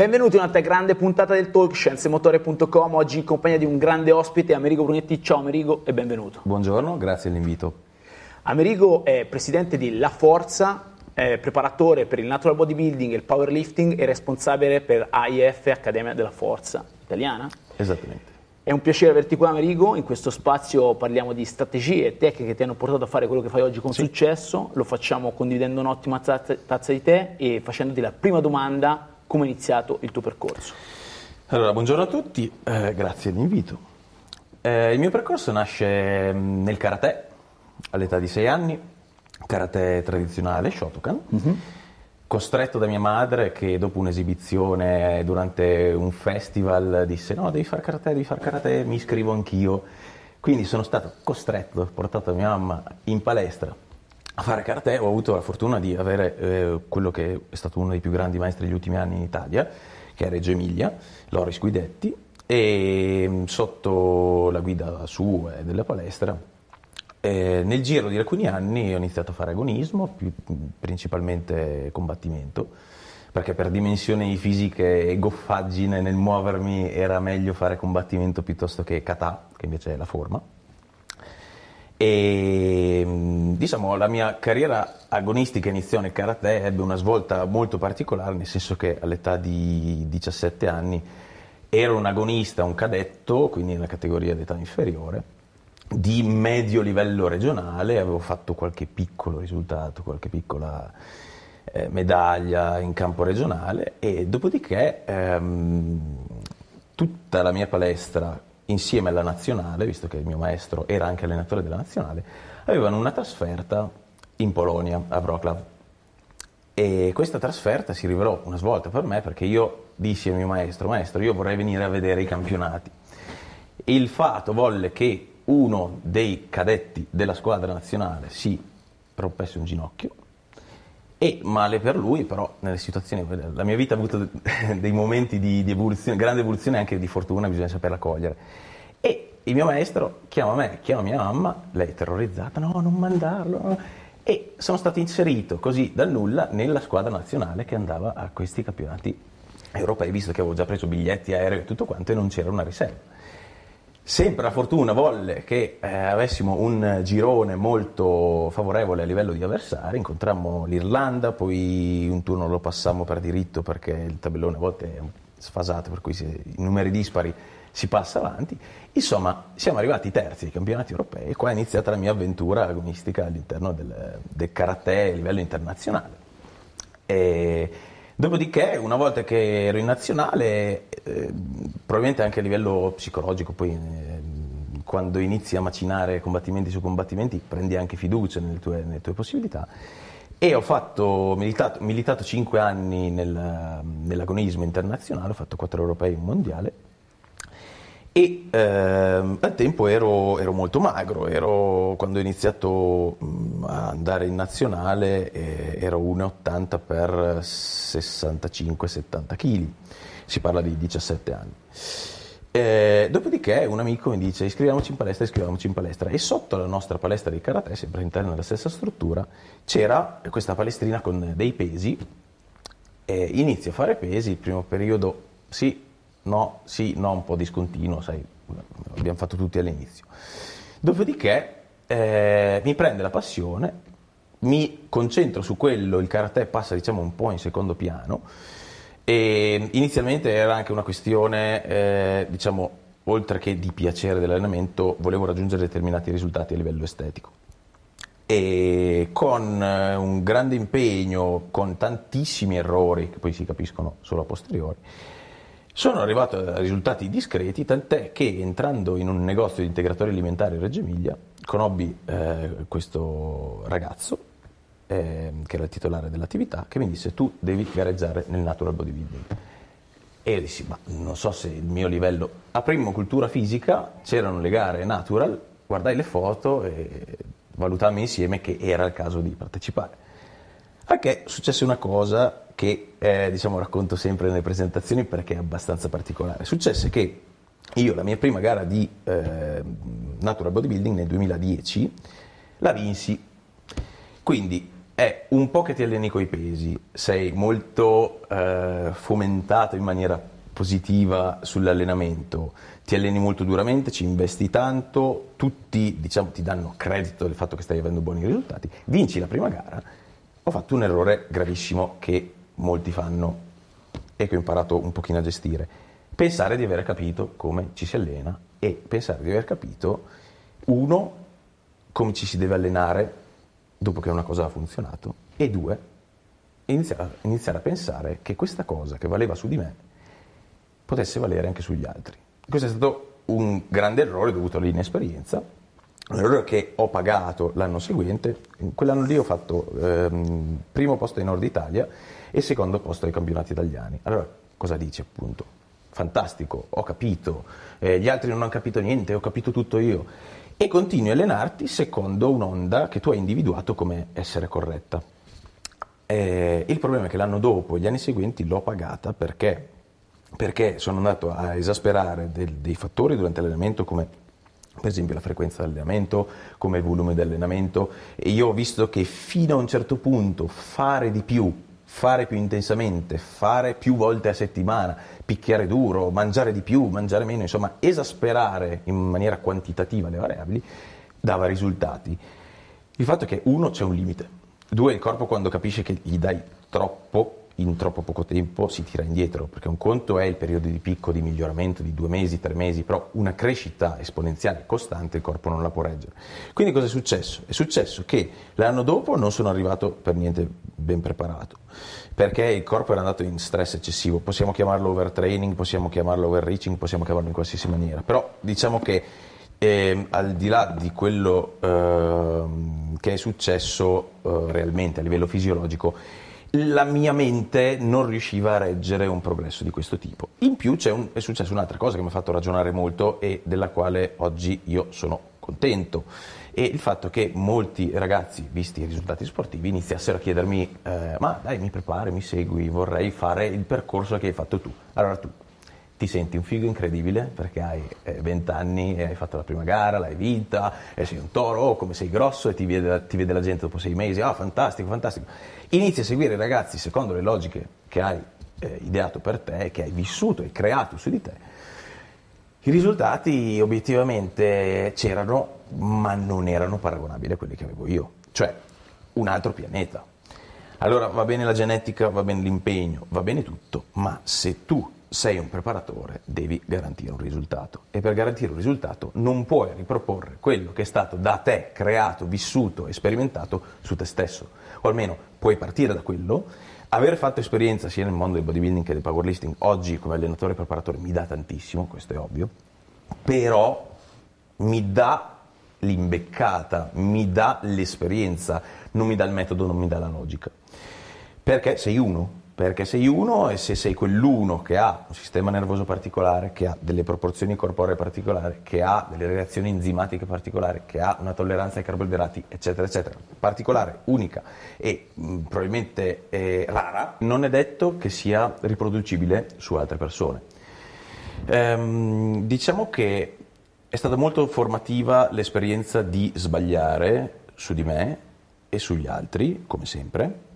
Benvenuti a un'altra grande puntata del talk scienzemotore.com, oggi in compagnia di un grande ospite, Amerigo Brunetti. Ciao Amerigo e benvenuto. Buongiorno, grazie dell'invito. Amerigo è presidente di La Forza, preparatore per il natural bodybuilding e il powerlifting e responsabile per AIF, Accademia della Forza Italiana. Esattamente. È un piacere averti qua Amerigo, in questo spazio parliamo di strategie e tecniche che ti hanno portato a fare quello che fai oggi con Sì. successo, lo facciamo condividendo un'ottima tazza, tazza di tè e facendoti la prima domanda, come è iniziato il tuo percorso? Allora, buongiorno a tutti, eh, grazie dell'invito. Eh, il mio percorso nasce mm, nel karate all'età di 6 anni, karate tradizionale, Shotokan, costretto da mia madre che dopo un'esibizione durante un festival disse no, devi fare karate, devi fare karate, mi iscrivo anch'io. Quindi sono stato costretto, portato mia mamma in palestra a fare karate, ho avuto la fortuna di avere eh, quello che è stato uno dei più grandi maestri degli ultimi anni in Italia, che è Reggio Emilia, Loris Guidetti, e mm, sotto la guida sua e della palestra, eh, nel giro di alcuni anni ho iniziato a fare agonismo, più- principalmente combattimento, perché per dimensioni fisiche e goffaggine nel muovermi era meglio fare combattimento piuttosto che kata, che invece è la forma. E mh, diciamo la mia carriera agonistica iniziò nel karate, ebbe una svolta molto particolare, nel senso che all'età di 17 anni ero un agonista, un cadetto, quindi nella categoria d'età inferiore, di medio livello regionale, avevo fatto qualche piccolo risultato, qualche piccola eh, medaglia in campo regionale e dopodiché ehm, tutta la mia palestra insieme alla nazionale, visto che il mio maestro era anche allenatore della nazionale, avevano una trasferta in Polonia, a Wrocław. E questa trasferta si rivelò una svolta per me perché io dissi al mio maestro, maestro, io vorrei venire a vedere i campionati. Il fato volle che uno dei cadetti della squadra nazionale si rompesse un ginocchio e male per lui, però nelle situazioni, la mia vita ha avuto dei momenti di, di evoluzione, grande evoluzione anche di fortuna, bisogna saperla cogliere. E il mio maestro chiama me, chiama mia mamma, lei terrorizzata, no, non mandarlo. no. E sono stato inserito così dal nulla nella squadra nazionale che andava a questi campionati europei, visto che avevo già preso biglietti aerei e tutto quanto e non c'era una riserva. Sempre la fortuna volle che eh, avessimo un girone molto favorevole a livello di avversari, incontrammo l'Irlanda, poi un turno lo passammo per diritto perché il tabellone a volte è sfasato, per cui se i numeri dispari si passa avanti. Insomma, siamo arrivati terzi ai campionati europei e qua è iniziata la mia avventura agonistica all'interno del, del karate a livello internazionale. E dopodiché, una volta che ero in nazionale, eh, probabilmente anche a livello psicologico, poi eh, quando inizi a macinare combattimenti su combattimenti, prendi anche fiducia nelle tue, nelle tue possibilità. E ho fatto, militato, militato 5 anni nel- nell'agonismo internazionale, ho fatto 4 europei e un mondiale. E ehm, al tempo ero, ero molto magro, ero- quando ho iniziato mh, a andare in nazionale eh, ero 1,80 per 65-70 kg, si parla di 17 anni. Eh, dopodiché un amico mi dice iscriviamoci in palestra, iscriviamoci in palestra e sotto la nostra palestra di karate, sempre all'interno della stessa struttura, c'era questa palestrina con dei pesi e inizio a fare pesi, il primo periodo sì, no, sì, no, un po' discontinuo, sai, abbiamo fatto tutti all'inizio. Dopodiché eh, mi prende la passione, mi concentro su quello, il karate passa diciamo un po' in secondo piano E inizialmente era anche una questione, eh, diciamo, oltre che di piacere dell'allenamento, volevo raggiungere determinati risultati a livello estetico. E con eh, un grande impegno, con tantissimi errori, che poi si capiscono solo a posteriori, sono arrivato a risultati discreti, tant'è che entrando in un negozio di integratori alimentari a Reggio Emilia, conobbi eh, questo ragazzo, eh, che era il titolare dell'attività, che mi disse tu devi gareggiare nel natural bodybuilding. E io dissi, ma non so se il mio livello... Aprimmo cultura fisica, c'erano le gare natural, guardai le foto e valutammo insieme che era il caso di partecipare. Anche successe una cosa che eh, diciamo, racconto sempre nelle presentazioni perché è abbastanza particolare. Successe che io la mia prima gara di eh, natural bodybuilding nel 2010 la vinsi. Quindi è un po' che ti alleni coi pesi, sei molto eh, fomentato in maniera positiva sull'allenamento, ti alleni molto duramente, ci investi tanto, tutti diciamo, ti danno credito del fatto che stai avendo buoni risultati, vinci la prima gara, ho fatto un errore gravissimo che molti fanno e che ho imparato un pochino a gestire. Pensare di aver capito come ci si allena e pensare di aver capito, uno, come ci si deve allenare dopo che una cosa ha funzionato e due, iniziare, iniziare a pensare che questa cosa che valeva su di me potesse valere anche sugli altri. Questo è stato un grande errore dovuto all'inesperienza, un errore che ho pagato l'anno seguente. Quell'anno lì ho fatto ehm, primo posto in Nord Italia e secondo posto ai campionati italiani. Allora, cosa dici appunto? Fantastico, ho capito, eh, gli altri non hanno capito niente, ho capito tutto io. E continui a allenarti secondo un'onda che tu hai individuato come essere corretta. Eh, il problema è che l'anno dopo, gli anni seguenti, l'ho pagata perché, perché sono andato a esasperare del, dei fattori durante l'allenamento come per esempio la frequenza dell'allenamento, come il volume dell'allenamento e io ho visto che fino a un certo punto fare di più fare più intensamente, fare più volte a settimana, picchiare duro, mangiare di più, mangiare meno, insomma esasperare in maniera quantitativa le variabili, dava risultati. Il fatto è che uno c'è un limite, due il corpo quando capisce che gli dai troppo in troppo poco tempo si tira indietro, perché un conto è il periodo di picco di miglioramento di due mesi, tre mesi, però una crescita esponenziale costante il corpo non la può reggere. Quindi cosa è successo? È successo che l'anno dopo non sono arrivato per niente ben preparato, perché il corpo era andato in stress eccessivo, possiamo chiamarlo overtraining, possiamo chiamarlo overreaching, possiamo chiamarlo in qualsiasi maniera, però diciamo che eh, al di là di quello eh, che è successo eh, realmente a livello fisiologico, la mia mente non riusciva a reggere un progresso di questo tipo. In più un, è successa un'altra cosa che mi ha fatto ragionare molto e della quale oggi io sono contento e il fatto che molti ragazzi, visti i risultati sportivi, iniziassero a chiedermi eh, ma dai mi prepari, mi segui, vorrei fare il percorso che hai fatto tu. Allora tu ti senti un figo incredibile perché hai eh, 20 anni e hai fatto la prima gara, l'hai vinta, e sei un toro, oh, come sei grosso e ti vede, ti vede la gente dopo sei mesi, ah oh, fantastico, fantastico. Inizi a seguire i ragazzi secondo le logiche che hai eh, ideato per te, che hai vissuto e creato su di te. I risultati obiettivamente c'erano, ma non erano paragonabili a quelli che avevo io, cioè un altro pianeta. Allora va bene la genetica, va bene l'impegno, va bene tutto, ma se tu sei un preparatore, devi garantire un risultato e per garantire un risultato non puoi riproporre quello che è stato da te creato, vissuto e sperimentato su te stesso, o almeno puoi partire da quello. Aver fatto esperienza sia nel mondo del bodybuilding che del powerlifting oggi come allenatore e preparatore mi dà tantissimo, questo è ovvio, però mi dà l'imbeccata, mi dà l'esperienza, non mi dà il metodo, non mi dà la logica. Perché sei uno, perché sei uno e se sei quell'uno che ha un sistema nervoso particolare, che ha delle proporzioni corporee particolari, che ha delle reazioni enzimatiche particolari, che ha una tolleranza ai carboidrati, eccetera, eccetera, particolare, unica e mh, probabilmente eh, rara, non è detto che sia riproducibile su altre persone. Ehm, diciamo che è stata molto formativa l'esperienza di sbagliare su di me e sugli altri, come sempre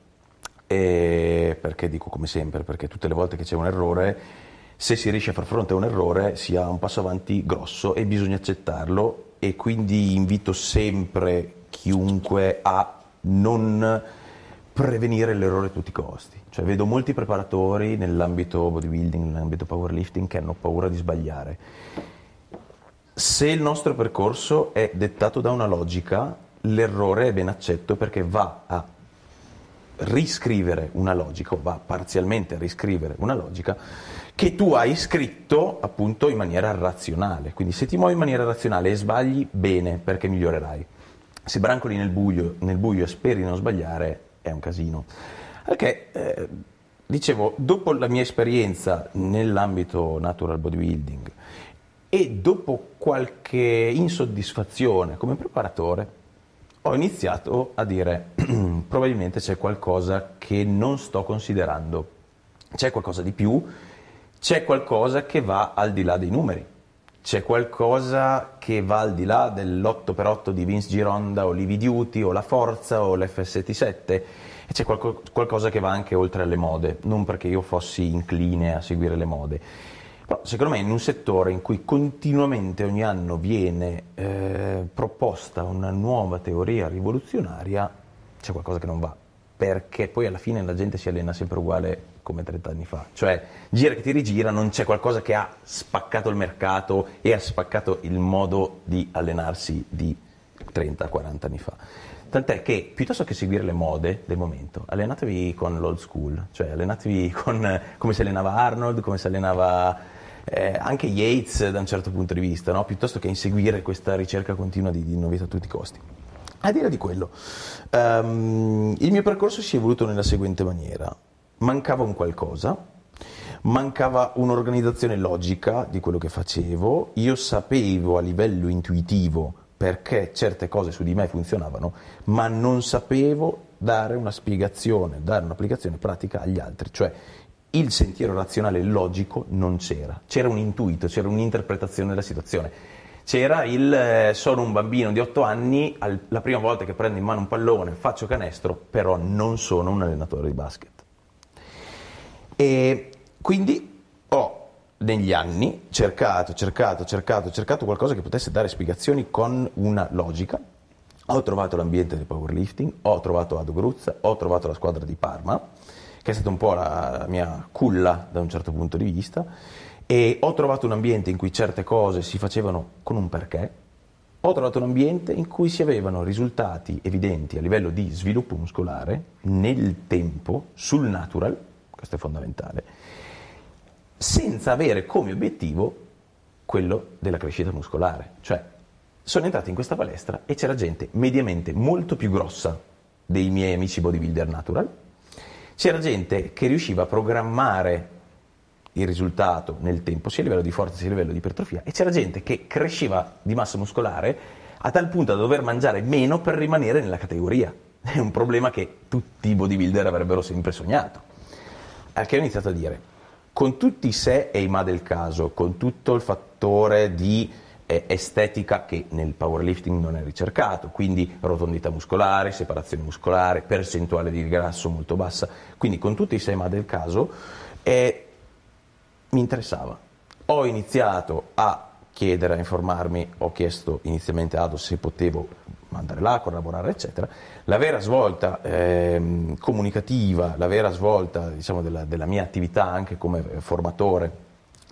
e perché dico come sempre? Perché tutte le volte che c'è un errore, se si riesce a far fronte a un errore, si ha un passo avanti grosso e bisogna accettarlo e quindi invito sempre chiunque a non prevenire l'errore a tutti i costi. Cioè vedo molti preparatori nell'ambito bodybuilding, nell'ambito powerlifting che hanno paura di sbagliare. Se il nostro percorso è dettato da una logica, l'errore è ben accetto perché va a riscrivere una logica, o va parzialmente a riscrivere una logica che tu hai scritto appunto in maniera razionale. Quindi se ti muovi in maniera razionale e sbagli, bene, perché migliorerai. Se brancoli nel buio, nel buio e speri di non sbagliare, è un casino. Perché, eh, dicevo, dopo la mia esperienza nell'ambito natural bodybuilding e dopo qualche insoddisfazione come preparatore, ho iniziato a dire probabilmente c'è qualcosa che non sto considerando, c'è qualcosa di più, c'è qualcosa che va al di là dei numeri, c'è qualcosa che va al di là dell'8x8 di Vince Gironda o l'Ivi Duty o la Forza o l'FST7 e c'è qualco, qualcosa che va anche oltre alle mode, non perché io fossi incline a seguire le mode. Secondo me in un settore in cui continuamente ogni anno viene eh, proposta una nuova teoria rivoluzionaria, c'è qualcosa che non va, perché poi alla fine la gente si allena sempre uguale come 30 anni fa, cioè gira che ti rigira, non c'è qualcosa che ha spaccato il mercato e ha spaccato il modo di allenarsi di 30-40 anni fa. Tant'è che piuttosto che seguire le mode del momento, allenatevi con l'old school, cioè allenatevi con come si allenava Arnold, come si allenava eh, anche Yates da un certo punto di vista, no? piuttosto che inseguire questa ricerca continua di, di novità a tutti i costi. A dire di quello, um, il mio percorso si è evoluto nella seguente maniera. Mancava un qualcosa, mancava un'organizzazione logica di quello che facevo, io sapevo a livello intuitivo perché certe cose su di me funzionavano, ma non sapevo dare una spiegazione, dare un'applicazione pratica agli altri, cioè il sentiero razionale logico non c'era, c'era un intuito, c'era un'interpretazione della situazione. C'era il eh, sono un bambino di 8 anni, al, la prima volta che prendo in mano un pallone faccio canestro, però non sono un allenatore di basket. E quindi ho negli anni cercato, cercato, cercato, cercato qualcosa che potesse dare spiegazioni con una logica. Ho trovato l'ambiente del powerlifting, ho trovato Ado Gruzza, ho trovato la squadra di Parma che è stata un po' la mia culla da un certo punto di vista, e ho trovato un ambiente in cui certe cose si facevano con un perché, ho trovato un ambiente in cui si avevano risultati evidenti a livello di sviluppo muscolare nel tempo, sul natural, questo è fondamentale, senza avere come obiettivo quello della crescita muscolare. Cioè, sono entrato in questa palestra e c'era gente mediamente molto più grossa dei miei amici bodybuilder natural, c'era gente che riusciva a programmare il risultato nel tempo, sia a livello di forza sia a livello di ipertrofia, e c'era gente che cresceva di massa muscolare a tal punto da dover mangiare meno per rimanere nella categoria. È un problema che tutti i bodybuilder avrebbero sempre sognato. Perché ho iniziato a dire, con tutti i se e i ma del caso, con tutto il fattore di estetica che nel powerlifting non è ricercato, quindi rotondità muscolare, separazione muscolare, percentuale di grasso molto bassa, quindi con tutti i sema del caso eh, mi interessava. Ho iniziato a chiedere, a informarmi, ho chiesto inizialmente a Ado se potevo andare là, collaborare, eccetera. La vera svolta eh, comunicativa, la vera svolta diciamo, della, della mia attività anche come formatore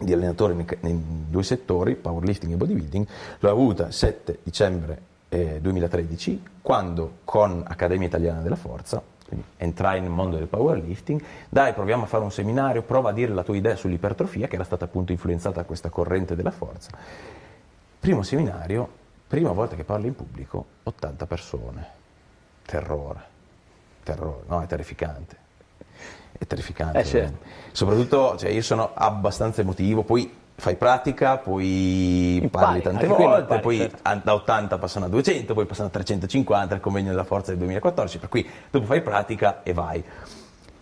di allenatore nei, due settori, powerlifting e bodybuilding, l'ho avuta il 7 dicembre eh, 2013, quando con Accademia Italiana della Forza, entrai nel mondo del powerlifting, dai proviamo a fare un seminario, prova a dire la tua idea sull'ipertrofia, che era stata appunto influenzata da questa corrente della forza. Primo seminario, prima volta che parlo in pubblico, 80 persone, terrore, terrore, no, è terrificante è terrificante. Eh, certo. Soprattutto, cioè, io sono abbastanza emotivo, poi fai pratica, poi impari, parli tante volte, impari, poi certo. da 80 passano a 200, poi passano a 350, il convegno della forza del 2014, per cui dopo fai pratica e vai.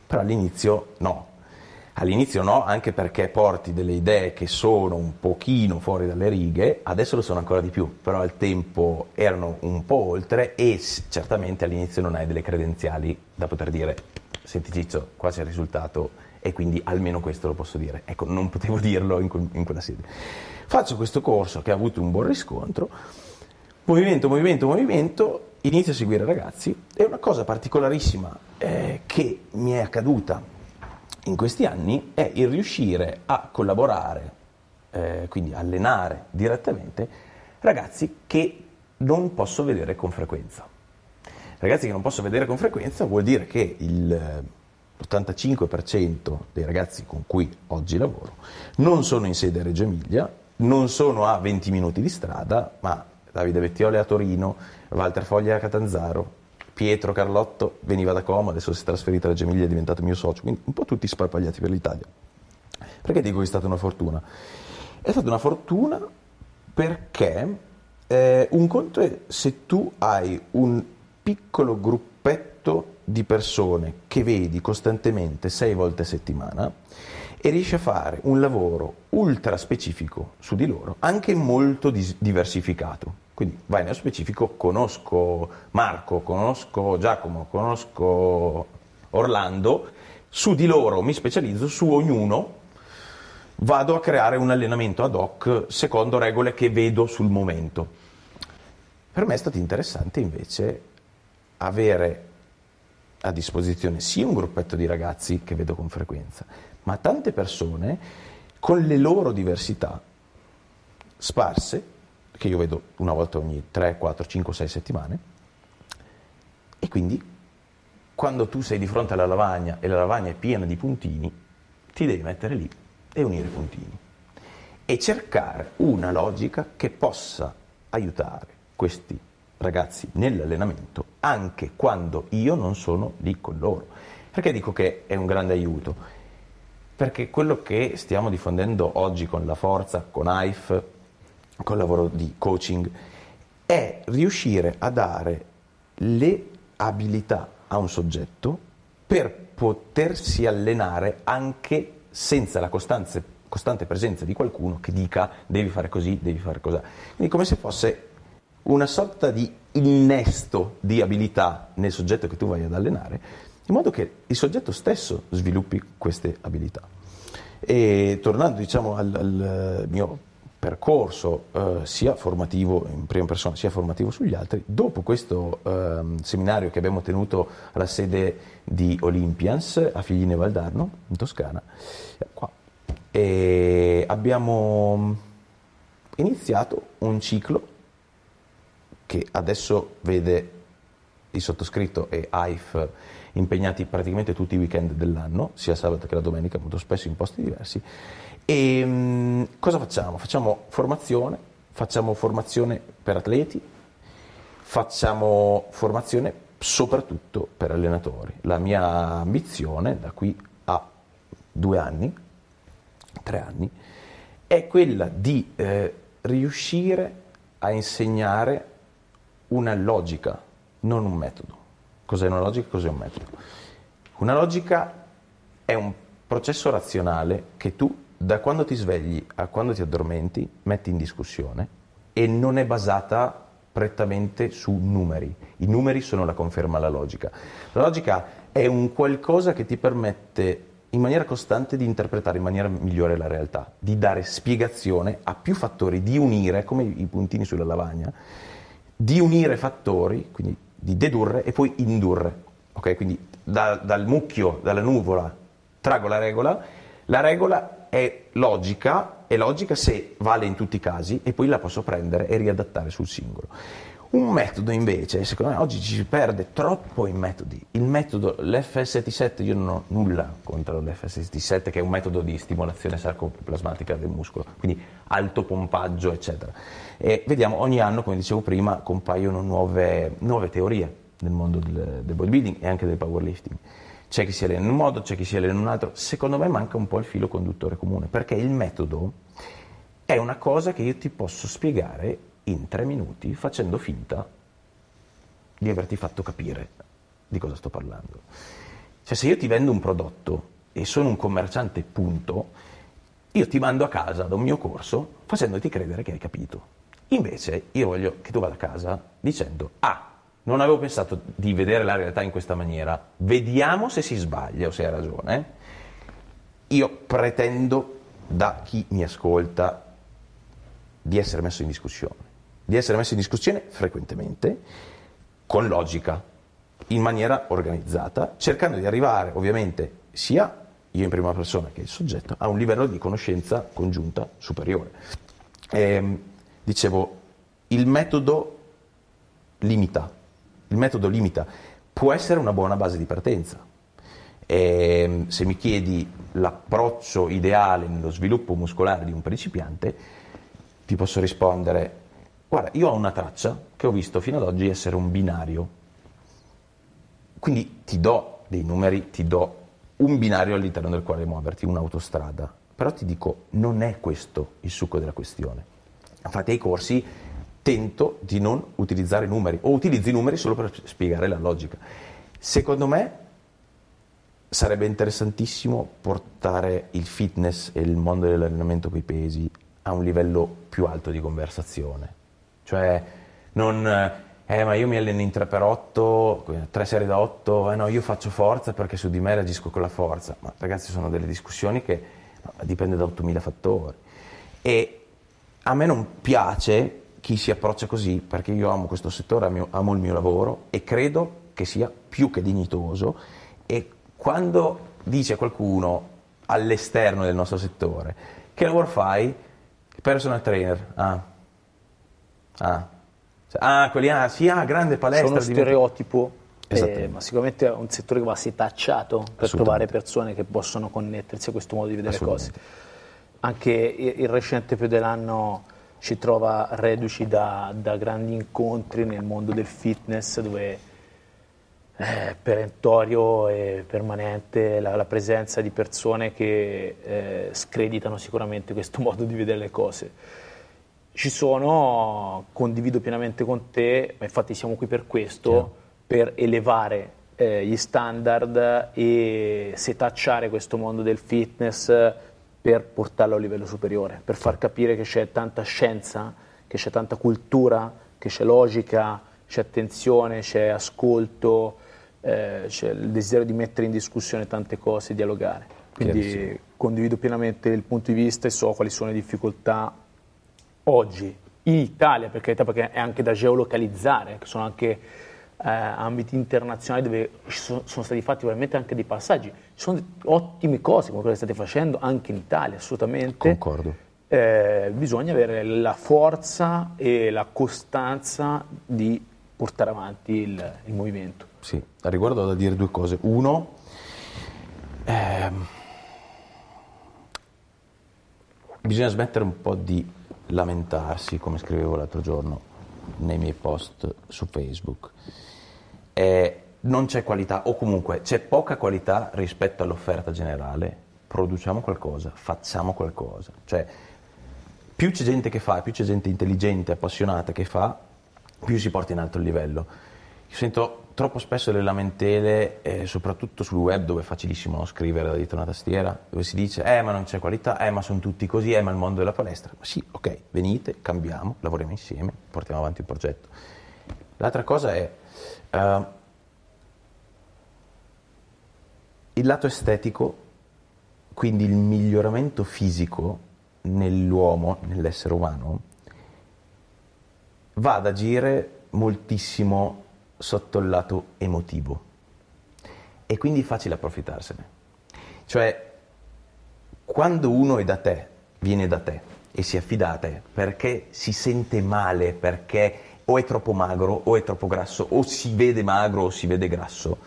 Però all'inizio no. All'inizio no, anche perché porti delle idee che sono un pochino fuori dalle righe, adesso lo sono ancora di più, però al tempo erano un po' oltre e certamente all'inizio non hai delle credenziali da poter dire senti Ciccio, qua c'è il risultato e quindi almeno questo lo posso dire. Ecco, non potevo dirlo in, in quella sede. Faccio questo corso che ha avuto un buon riscontro, movimento, movimento, movimento, inizio a seguire ragazzi e una cosa particolarissima eh, che mi è accaduta in questi anni è il riuscire a collaborare, eh, quindi allenare direttamente ragazzi che non posso vedere con frequenza. Ragazzi che non posso vedere con frequenza vuol dire che il, l'85% dei ragazzi con cui oggi lavoro non sono in sede a Reggio Emilia, non sono a 20 minuti di strada, ma Davide Vettioli a Torino, Walter Foglia a Catanzaro, Pietro Carlotto veniva da Como, adesso si è trasferito a Reggio Emilia, è diventato mio socio, quindi un po' tutti sparpagliati per l'Italia. Perché dico che è stata una fortuna? È stata una fortuna perché eh, un conto è se tu hai un piccolo gruppetto di persone che vedi costantemente sei volte a settimana e riesci a fare un lavoro ultra specifico su di loro, anche molto dis- diversificato. Quindi vai nello specifico, conosco Marco, conosco Giacomo, conosco Orlando, su di loro mi specializzo, su ognuno vado a creare un allenamento ad hoc secondo regole che vedo sul momento. Per me è stato interessante invece avere a disposizione sia un gruppetto di ragazzi che vedo con frequenza, ma tante persone con le loro diversità sparse, che io vedo una volta ogni 3, 4, 5, 6 settimane, e quindi quando tu sei di fronte alla lavagna e la lavagna è piena di puntini, ti devi mettere lì e unire i puntini e cercare una logica che possa aiutare questi ragazzi nell'allenamento anche quando io non sono lì con loro. Perché dico che è un grande aiuto? Perché quello che stiamo diffondendo oggi con la forza, con AIF, col lavoro di coaching, è riuscire a dare le abilità a un soggetto per potersi allenare anche senza la costante, costante presenza di qualcuno che dica devi fare così, devi fare così. Quindi come se fosse una sorta di innesto di abilità nel soggetto che tu vai ad allenare, in modo che il soggetto stesso sviluppi queste abilità. E tornando diciamo, al, al mio percorso eh, sia formativo in prima persona sia formativo sugli altri, dopo questo eh, seminario che abbiamo tenuto alla sede di Olympians a Figline Valdarno, in Toscana, qua, abbiamo iniziato un ciclo che adesso vede il sottoscritto e AIF impegnati praticamente tutti i weekend dell'anno, sia sabato che la domenica, molto spesso in posti diversi. E mh, cosa facciamo? Facciamo formazione, facciamo formazione per atleti, facciamo formazione soprattutto per allenatori. La mia ambizione da qui a due anni, tre anni, è quella di eh, riuscire a insegnare una logica, non un metodo. Cos'è una logica e cos'è un metodo? Una logica è un processo razionale che tu da quando ti svegli a quando ti addormenti metti in discussione e non è basata prettamente su numeri. I numeri sono la conferma alla logica. La logica è un qualcosa che ti permette in maniera costante di interpretare in maniera migliore la realtà, di dare spiegazione a più fattori, di unire, come i puntini sulla lavagna, di unire fattori, quindi di dedurre e poi indurre. Okay? Quindi da, dal mucchio, dalla nuvola, trago la regola, la regola è logica, è logica se vale in tutti i casi e poi la posso prendere e riadattare sul singolo. Un metodo invece, secondo me oggi ci si perde troppo in metodi. Il metodo, l'FST7, io non ho nulla contro l'FST7 che è un metodo di stimolazione sarcoplasmatica del muscolo, quindi alto pompaggio, eccetera. E vediamo, ogni anno, come dicevo prima, compaiono nuove, nuove teorie nel mondo del, del bodybuilding e anche del powerlifting. C'è chi si allena in un modo, c'è chi si allena in un altro. Secondo me manca un po' il filo conduttore comune, perché il metodo è una cosa che io ti posso spiegare in tre minuti facendo finta di averti fatto capire di cosa sto parlando. Cioè se io ti vendo un prodotto e sono un commerciante punto, io ti mando a casa da un mio corso facendoti credere che hai capito. Invece io voglio che tu vada a casa dicendo, ah, non avevo pensato di vedere la realtà in questa maniera, vediamo se si sbaglia o se ha ragione. Io pretendo da chi mi ascolta di essere messo in discussione di essere messo in discussione frequentemente con logica, in maniera organizzata, cercando di arrivare ovviamente sia io in prima persona che il soggetto a un livello di conoscenza congiunta superiore. Ehm, dicevo, il metodo limita, il metodo limita, può essere una buona base di partenza. E, ehm, se mi chiedi l'approccio ideale nello sviluppo muscolare di un principiante, ti posso rispondere, guarda, io ho una traccia che ho visto fino ad oggi essere un binario. Quindi ti do dei numeri, ti do un binario all'interno del quale muoverti, un'autostrada. Però ti dico, non è questo il succo della questione. Infatti ai corsi tento di non utilizzare numeri o utilizzo i numeri solo per spiegare la logica. Secondo me sarebbe interessantissimo portare il fitness e il mondo dell'allenamento con i pesi a un livello più alto di conversazione. Cioè non eh ma io mi alleno in 3x8, 3 serie da 8, eh no io faccio forza perché su di me reagisco con la forza. Ma ragazzi sono delle discussioni che dipende da 8000 fattori. E a me non piace chi si approccia così perché io amo questo settore, amo il mio lavoro e credo che sia più che dignitoso e quando dice qualcuno all'esterno del nostro settore che lavoro fai? Personal trainer. Ah. Ah Ah, quelli, ah, sì, ah, grande palestra. Sono stereotipo, eh, ma sicuramente è un settore che va setacciato per trovare persone che possono connettersi a questo modo di vedere le cose. Anche il recente periodo dell'anno ci trova reduci da, da, grandi incontri nel mondo del fitness dove è perentorio e permanente la, la presenza di persone che eh, screditano sicuramente questo modo di vedere le cose ci sono, condivido pienamente con te, ma infatti siamo qui per questo, Chiaro. per elevare eh, gli standard e setacciare questo mondo del fitness per portarlo a un livello superiore, per far capire che c'è tanta scienza, che c'è tanta cultura, che c'è logica, c'è attenzione, c'è ascolto, eh, c'è il desiderio di mettere in discussione tante cose, dialogare. Quindi condivido pienamente il punto di vista e so quali sono le difficoltà oggi in Italia, per carità, perché è anche da geolocalizzare, che sono anche eh, ambiti internazionali dove sono, sono, stati fatti veramente anche dei passaggi. Ci sono ottime cose come quelle che state facendo anche in Italia, assolutamente. Concordo. Eh, bisogna avere la forza e la costanza di portare avanti il, il movimento. Sì, a riguardo ho da dire due cose. Uno, ehm, bisogna smettere un po' di lamentarsi, come scrivevo l'altro giorno nei miei post su Facebook. Eh, non c'è qualità, o comunque c'è poca qualità rispetto all'offerta generale, produciamo qualcosa, facciamo qualcosa. Cioè, più c'è gente che fa, più c'è gente intelligente, appassionata che fa, più si porta in alto il livello. Io sento troppo spesso le lamentele, eh, soprattutto sul web dove è facilissimo no, scrivere dietro una tastiera, dove si dice eh ma non c'è qualità, eh ma sono tutti così, eh ma il mondo della palestra. Ma sì, ok, venite, cambiamo, lavoriamo insieme, portiamo avanti il progetto. L'altra cosa è uh, il lato estetico, quindi il miglioramento fisico nell'uomo, nell'essere umano, va ad agire moltissimo sotto il lato emotivo e quindi è facile approfittarsene. Cioè, quando uno è da te, viene da te e si affida a te perché si sente male, perché o è troppo magro o è troppo grasso, o si vede magro o si vede grasso,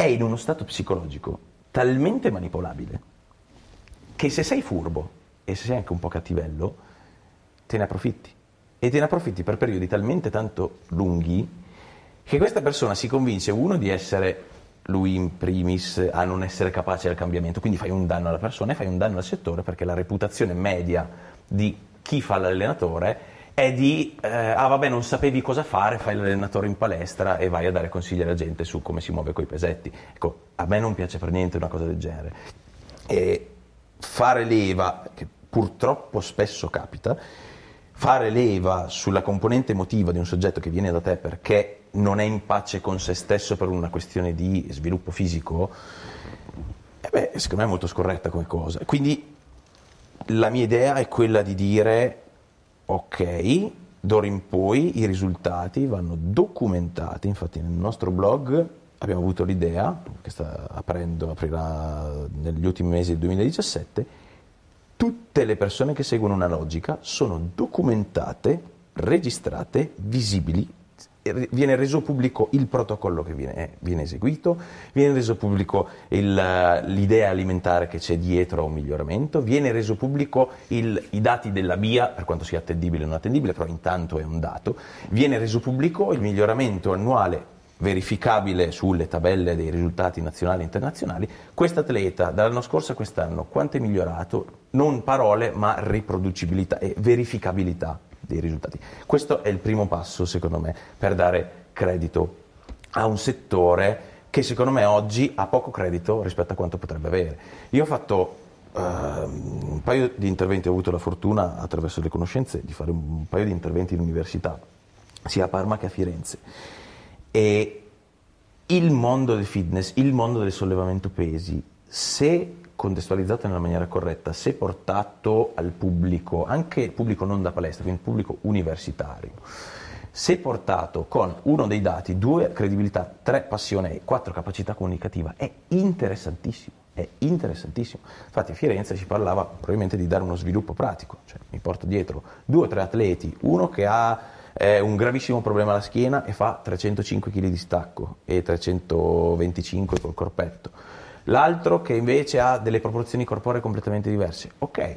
è in uno stato psicologico talmente manipolabile che se sei furbo e se sei anche un po' cattivello, te ne approfitti. E te ne approfitti per periodi talmente tanto lunghi che questa persona si convince, uno, di essere lui in primis a non essere capace del cambiamento, quindi fai un danno alla persona e fai un danno al settore perché la reputazione media di chi fa l'allenatore è di eh, ah vabbè non sapevi cosa fare, fai l'allenatore in palestra e vai a dare consigli alla gente su come si muove coi pesetti. Ecco, a me non piace per niente una cosa del genere. E fare leva, che purtroppo spesso capita, fare leva sulla componente emotiva di un soggetto che viene da te perché non è in pace con se stesso per una questione di sviluppo fisico, eh beh, secondo me è molto scorretta come cosa. Quindi la mia idea è quella di dire, ok, d'ora in poi i risultati vanno documentati, infatti nel nostro blog abbiamo avuto l'idea, che sta aprendo, aprirà negli ultimi mesi del 2017, tutte le persone che seguono una logica sono documentate, registrate, visibili viene reso pubblico il protocollo che viene, eh, viene eseguito, viene reso pubblico il, l'idea alimentare che c'è dietro a un miglioramento, viene reso pubblico il, i dati della BIA, per quanto sia attendibile o non attendibile, però intanto è un dato, viene reso pubblico il miglioramento annuale verificabile sulle tabelle dei risultati nazionali e internazionali, questo atleta dall'anno scorso a quest'anno quanto è migliorato? Non parole ma riproducibilità e verificabilità dei risultati. Questo è il primo passo, secondo me, per dare credito a un settore che secondo me oggi ha poco credito rispetto a quanto potrebbe avere. Io ho fatto uh, un paio di interventi, ho avuto la fortuna attraverso le conoscenze di fare un paio di interventi in università, sia a Parma che a Firenze. E il mondo del fitness, il mondo del sollevamento pesi, se contestualizzato nella maniera corretta, se portato al pubblico, anche il pubblico non da palestra, quindi pubblico universitario, se portato con uno dei dati, due credibilità, tre passione e quattro capacità comunicativa, è interessantissimo. È interessantissimo. Infatti a Firenze si parlava probabilmente di dare uno sviluppo pratico, cioè mi porto dietro due o tre atleti, uno che ha eh, un gravissimo problema alla schiena e fa 305 kg di stacco e 325 col corpetto l'altro che invece ha delle proporzioni corporee completamente diverse. Ok,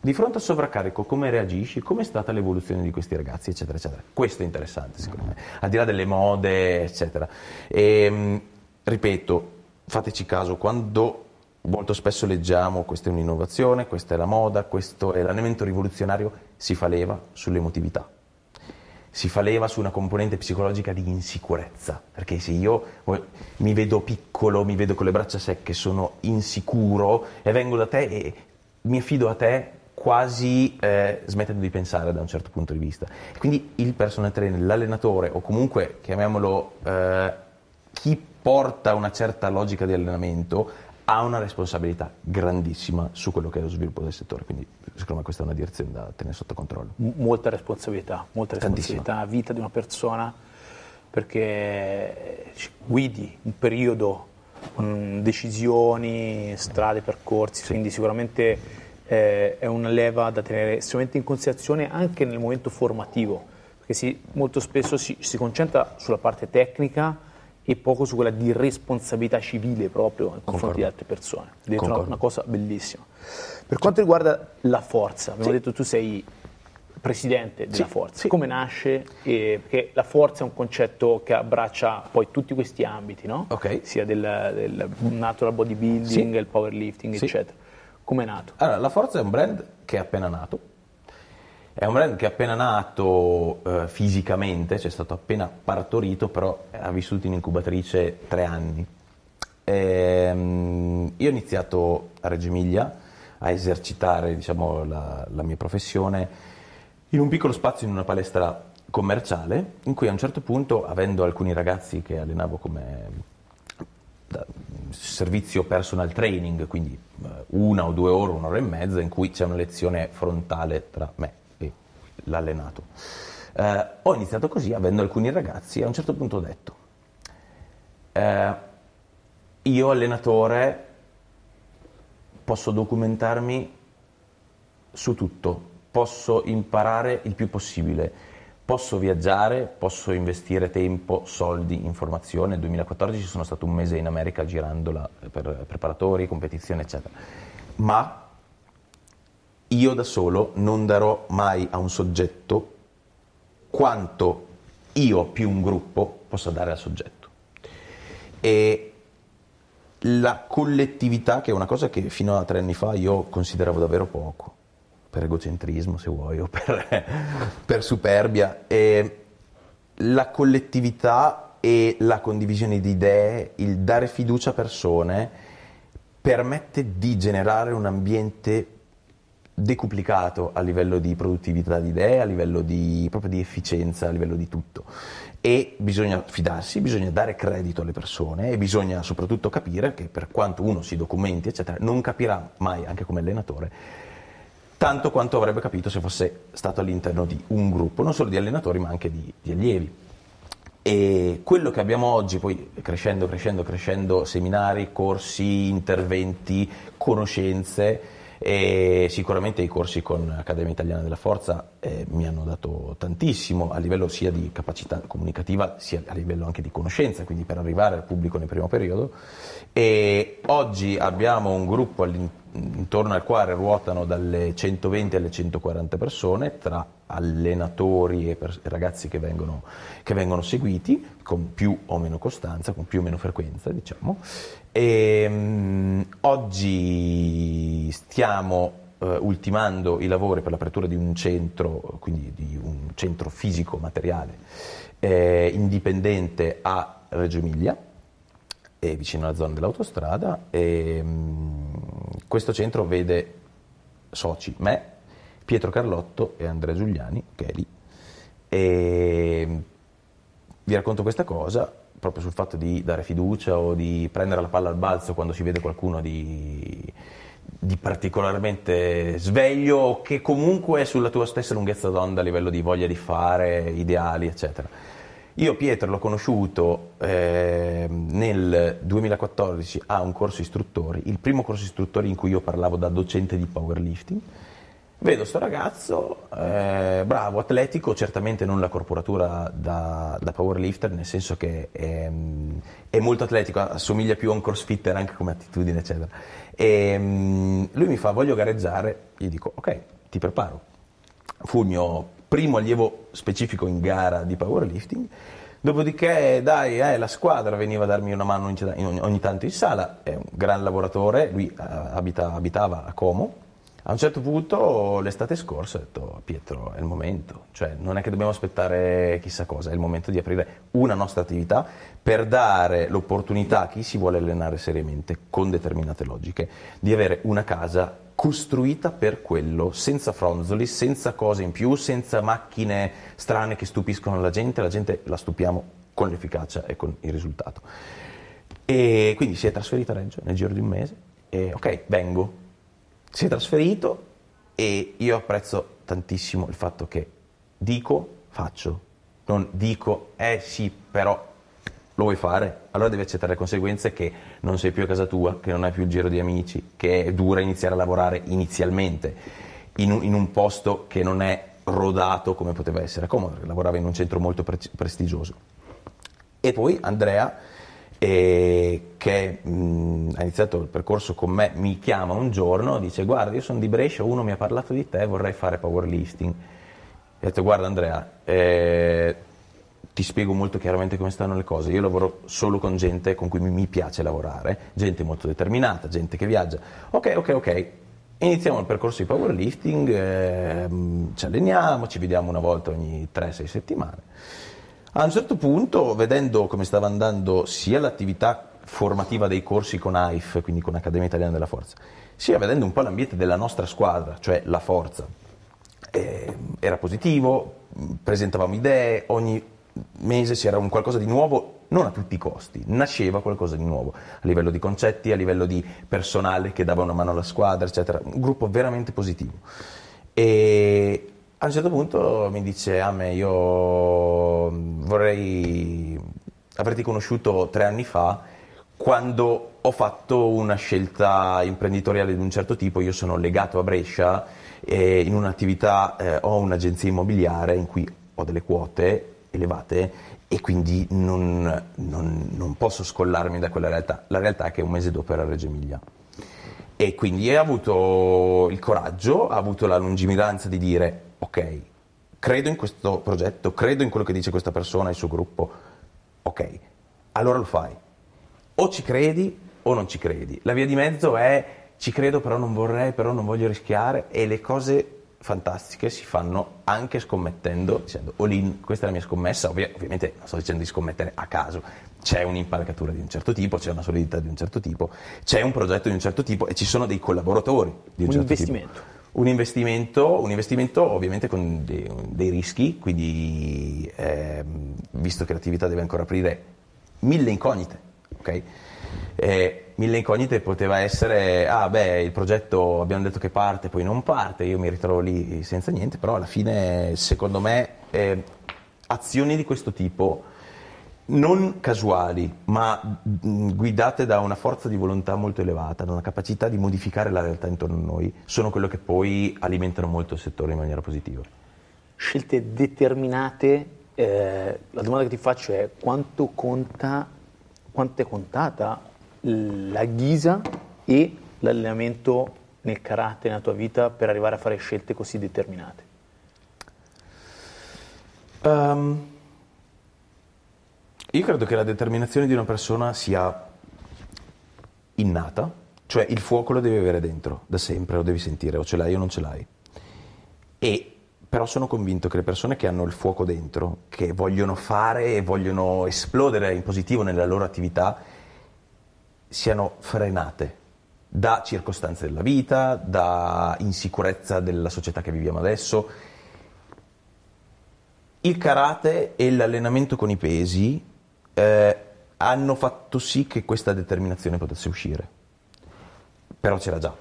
di fronte al sovraccarico come reagisci? Come è stata l'evoluzione di questi ragazzi, eccetera, eccetera. Questo è interessante secondo me, al di là delle mode, eccetera. E, ehm, ripeto, fateci caso, quando molto spesso leggiamo questa è un'innovazione, questa è la moda, questo è l'elemento rivoluzionario, si fa leva sull'emotività si fa leva su una componente psicologica di insicurezza, perché se io mi vedo piccolo, mi vedo con le braccia secche, sono insicuro e vengo da te e mi affido a te quasi eh, smettendo di pensare da un certo punto di vista. Quindi il personal trainer, l'allenatore o comunque chiamiamolo eh, chi porta una certa logica di allenamento ha una responsabilità grandissima su quello che è lo sviluppo del settore, quindi secondo me questa è una direzione da tenere sotto controllo. M- molta responsabilità, molta responsabilità a vita di una persona perché guidi un periodo, um, decisioni, strade, percorsi, sì. quindi sicuramente eh, è una leva da tenere estremamente in considerazione anche nel momento formativo, perché si, molto spesso si, si concentra sulla parte tecnica, e poco su quella di responsabilità civile proprio nei confronti di altre persone. È una, una cosa bellissima. Per quanto riguarda la forza, abbiamo sì. detto tu sei presidente della sì, forza, sì. come nasce? E, perché la forza è un concetto che abbraccia poi tutti questi ambiti, no? okay. sia del, del, natural bodybuilding, sì. il powerlifting, eccetera. Come è nato? Allora, la forza è un brand che è appena nato, è un brand che è appena nato eh, fisicamente, cioè è stato appena partorito, però ha vissuto in incubatrice tre anni. E, ehm, io ho iniziato a Reggio Emilia a esercitare diciamo, la, la mia professione in un piccolo spazio in una palestra commerciale, in cui a un certo punto, avendo alcuni ragazzi che allenavo come servizio personal training, quindi eh, una o due ore, un'ora e mezza, in cui c'è una lezione frontale tra me l'allenato. Eh, ho iniziato così, avendo alcuni ragazzi, e a un certo punto ho detto, eh, io allenatore posso documentarmi su tutto, posso imparare il più possibile, posso viaggiare, posso investire tempo, soldi, informazione. Nel 2014 sono stato un mese in America girandola per preparatori, competizioni, eccetera. Ma io da solo non darò mai a un soggetto quanto io più un gruppo possa dare al soggetto. E la collettività, che è una cosa che fino a tre anni fa io consideravo davvero poco, per egocentrismo se vuoi, o per, per superbia, e la collettività e la condivisione di idee, il dare fiducia a persone, permette di generare un ambiente decuplicato a livello di produttività di idee, a livello di, proprio di efficienza, a livello di tutto. E bisogna fidarsi, bisogna dare credito alle persone e bisogna soprattutto capire che per quanto uno si documenti, eccetera, non capirà mai, anche come allenatore, tanto quanto avrebbe capito se fosse stato all'interno di un gruppo, non solo di allenatori ma anche di, di allievi. E quello che abbiamo oggi, poi crescendo, crescendo, crescendo, seminari, corsi, interventi, conoscenze, e sicuramente i corsi con Accademia Italiana della Forza eh, mi hanno dato tantissimo a livello sia di capacità comunicativa sia a livello anche di conoscenza, quindi per arrivare al pubblico nel primo periodo. E oggi abbiamo un gruppo intorno al quale ruotano dalle 120 alle 140 persone tra allenatori e per- ragazzi che vengono, che vengono seguiti con più o meno costanza, con più o meno frequenza, diciamo, e, um, oggi stiamo uh, ultimando i lavori per l'apertura di un centro, quindi di un centro fisico materiale eh, indipendente a Reggio Emilia, eh, vicino alla zona dell'autostrada. E, um, questo centro vede soci me, Pietro Carlotto e Andrea Giuliani, che è lì. E vi racconto questa cosa proprio sul fatto di dare fiducia o di prendere la palla al balzo quando si vede qualcuno di, di particolarmente sveglio o che comunque è sulla tua stessa lunghezza d'onda a livello di voglia di fare, ideali, eccetera. Io Pietro l'ho conosciuto eh, nel 2014 a un corso istruttori, il primo corso istruttori in cui io parlavo da docente di powerlifting Vedo sto ragazzo, eh, bravo, atletico, certamente non la corporatura da, da powerlifter, nel senso che è, è, molto atletico, assomiglia più a un crossfitter anche come attitudine, eccetera. E mm, lui mi fa, voglio gareggiare, gli dico, ok, ti preparo. Fu il mio primo allievo specifico in gara di powerlifting. Dopodiché, dai, eh, la squadra veniva a darmi una mano ogni, ogni tanto in sala, è un gran lavoratore, lui uh, abita, abitava a Como, a un certo punto, l'estate scorsa, ho detto Pietro, è il momento, cioè non è che dobbiamo aspettare chissà cosa, è il momento di aprire una nostra attività per dare l'opportunità a chi si vuole allenare seriamente, con determinate logiche, di avere una casa costruita per quello, senza fronzoli, senza cose in più, senza macchine strane che stupiscono la gente, la gente la stupiamo con l'efficacia e con il risultato. E quindi si è trasferita a Reggio nel giro di un mese e ok, vengo, si è trasferito e io apprezzo tantissimo il fatto che dico, faccio, non dico, eh sì, però lo vuoi fare, allora devi accettare le conseguenze che non sei più a casa tua, che non hai più il giro di amici, che è dura iniziare a lavorare inizialmente in un, in un posto che non è rodato come poteva essere comodo, lavorava in un centro molto pre- prestigioso. E poi Andrea e che mh, ha iniziato il percorso con me, mi chiama un giorno, dice guarda io sono di Brescia, uno mi ha parlato di te, vorrei fare powerlifting. E ho detto guarda Andrea, eh, ti spiego molto chiaramente come stanno le cose, io lavoro solo con gente con cui mi, piace lavorare, gente molto determinata, gente che viaggia. Ok, ok, ok, iniziamo il percorso di powerlifting, eh, ci alleniamo, ci vediamo una volta ogni 3-6 settimane. A un certo punto, vedendo come stava andando sia l'attività formativa dei corsi con AIF, quindi con Accademia Italiana della Forza, sia vedendo un po' l'ambiente della nostra squadra, cioè la Forza, eh, era positivo, presentavamo idee, ogni mese c'era un qualcosa di nuovo, non a tutti i costi, nasceva qualcosa di nuovo, a livello di concetti, a livello di personale che dava una mano alla squadra, eccetera, un gruppo veramente positivo. E a un certo punto mi dice, a me io vorrei averti conosciuto tre anni fa quando ho fatto una scelta imprenditoriale di un certo tipo, io sono legato a Brescia e in un'attività eh, ho un'agenzia immobiliare in cui ho delle quote elevate e quindi non, non, non posso scollarmi da quella realtà. La realtà è che un mese dopo era Reggio Emilia. E quindi ha avuto il coraggio, ha avuto la lungimiranza di dire ok, credo in questo progetto, credo in quello che dice questa persona, il suo gruppo, ok, allora lo fai. O ci credi o non ci credi. La via di mezzo è ci credo però non vorrei, però non voglio rischiare e le cose fantastiche si fanno anche scommettendo, dicendo all in, questa è la mia scommessa, Ovvi- ovviamente non sto dicendo di scommettere a caso, c'è un'impalcatura di un certo tipo, c'è una solidità di un certo tipo, c'è un progetto di un certo tipo e ci sono dei collaboratori di un, un certo investimento. tipo un investimento, un investimento ovviamente con dei, dei rischi, quindi ehm, visto che l'attività deve ancora aprire mille incognite, ok? Eh, mille incognite poteva essere, ah beh, il progetto abbiamo detto che parte, poi non parte, io mi ritrovo lì senza niente, però alla fine, secondo me, eh, azioni di questo tipo non casuali, ma guidate da una forza di volontà molto elevata, da una capacità di modificare la realtà intorno a noi, sono quello che poi alimentano molto il settore in maniera positiva. Scelte determinate, eh, la domanda che ti faccio è quanto conta, quanto è contata la ghisa e l'allenamento nel carattere, nella tua vita per arrivare a fare scelte così determinate? Um, io credo che la determinazione di una persona sia innata, cioè il fuoco lo devi avere dentro, da sempre, lo devi sentire, o ce l'hai o non ce l'hai. E però sono convinto che le persone che hanno il fuoco dentro, che vogliono fare e vogliono esplodere in positivo nella loro attività, siano frenate da circostanze della vita, da insicurezza della società che viviamo adesso. Il karate e l'allenamento con i pesi eh, hanno fatto sì che questa determinazione potesse uscire. Però c'era già.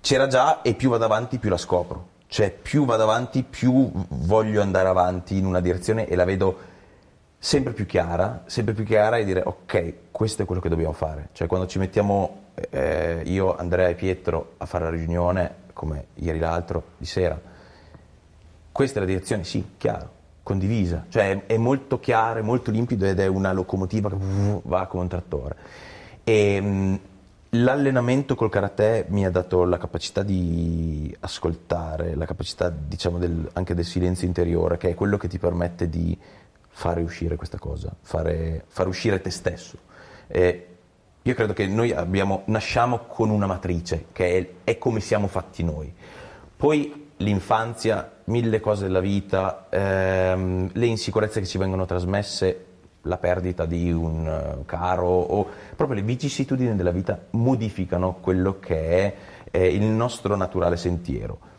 C'era già e più vado avanti più la scopro. Cioè più vado avanti più voglio andare avanti in una direzione e la vedo sempre più chiara, sempre più chiara e dire ok, questo è quello che dobbiamo fare. Cioè quando ci mettiamo eh, io, Andrea e Pietro a fare la riunione, come ieri l'altro, di sera, questa è la direzione, sì, chiaro condivisa, cioè è, molto chiaro, è molto limpido ed è una locomotiva che va come un trattore. E, mh, l'allenamento col karate mi ha dato la capacità di ascoltare, la capacità diciamo del, anche del silenzio interiore, che è quello che ti permette di fare uscire questa cosa, fare, far uscire te stesso. E io credo che noi abbiamo, nasciamo con una matrice, che è, è come siamo fatti noi. Poi l'infanzia, mille cose della vita, ehm, le insicurezze che ci vengono trasmesse, la perdita di un uh, caro o proprio le vicissitudini della vita modificano quello che è eh, il nostro naturale sentiero.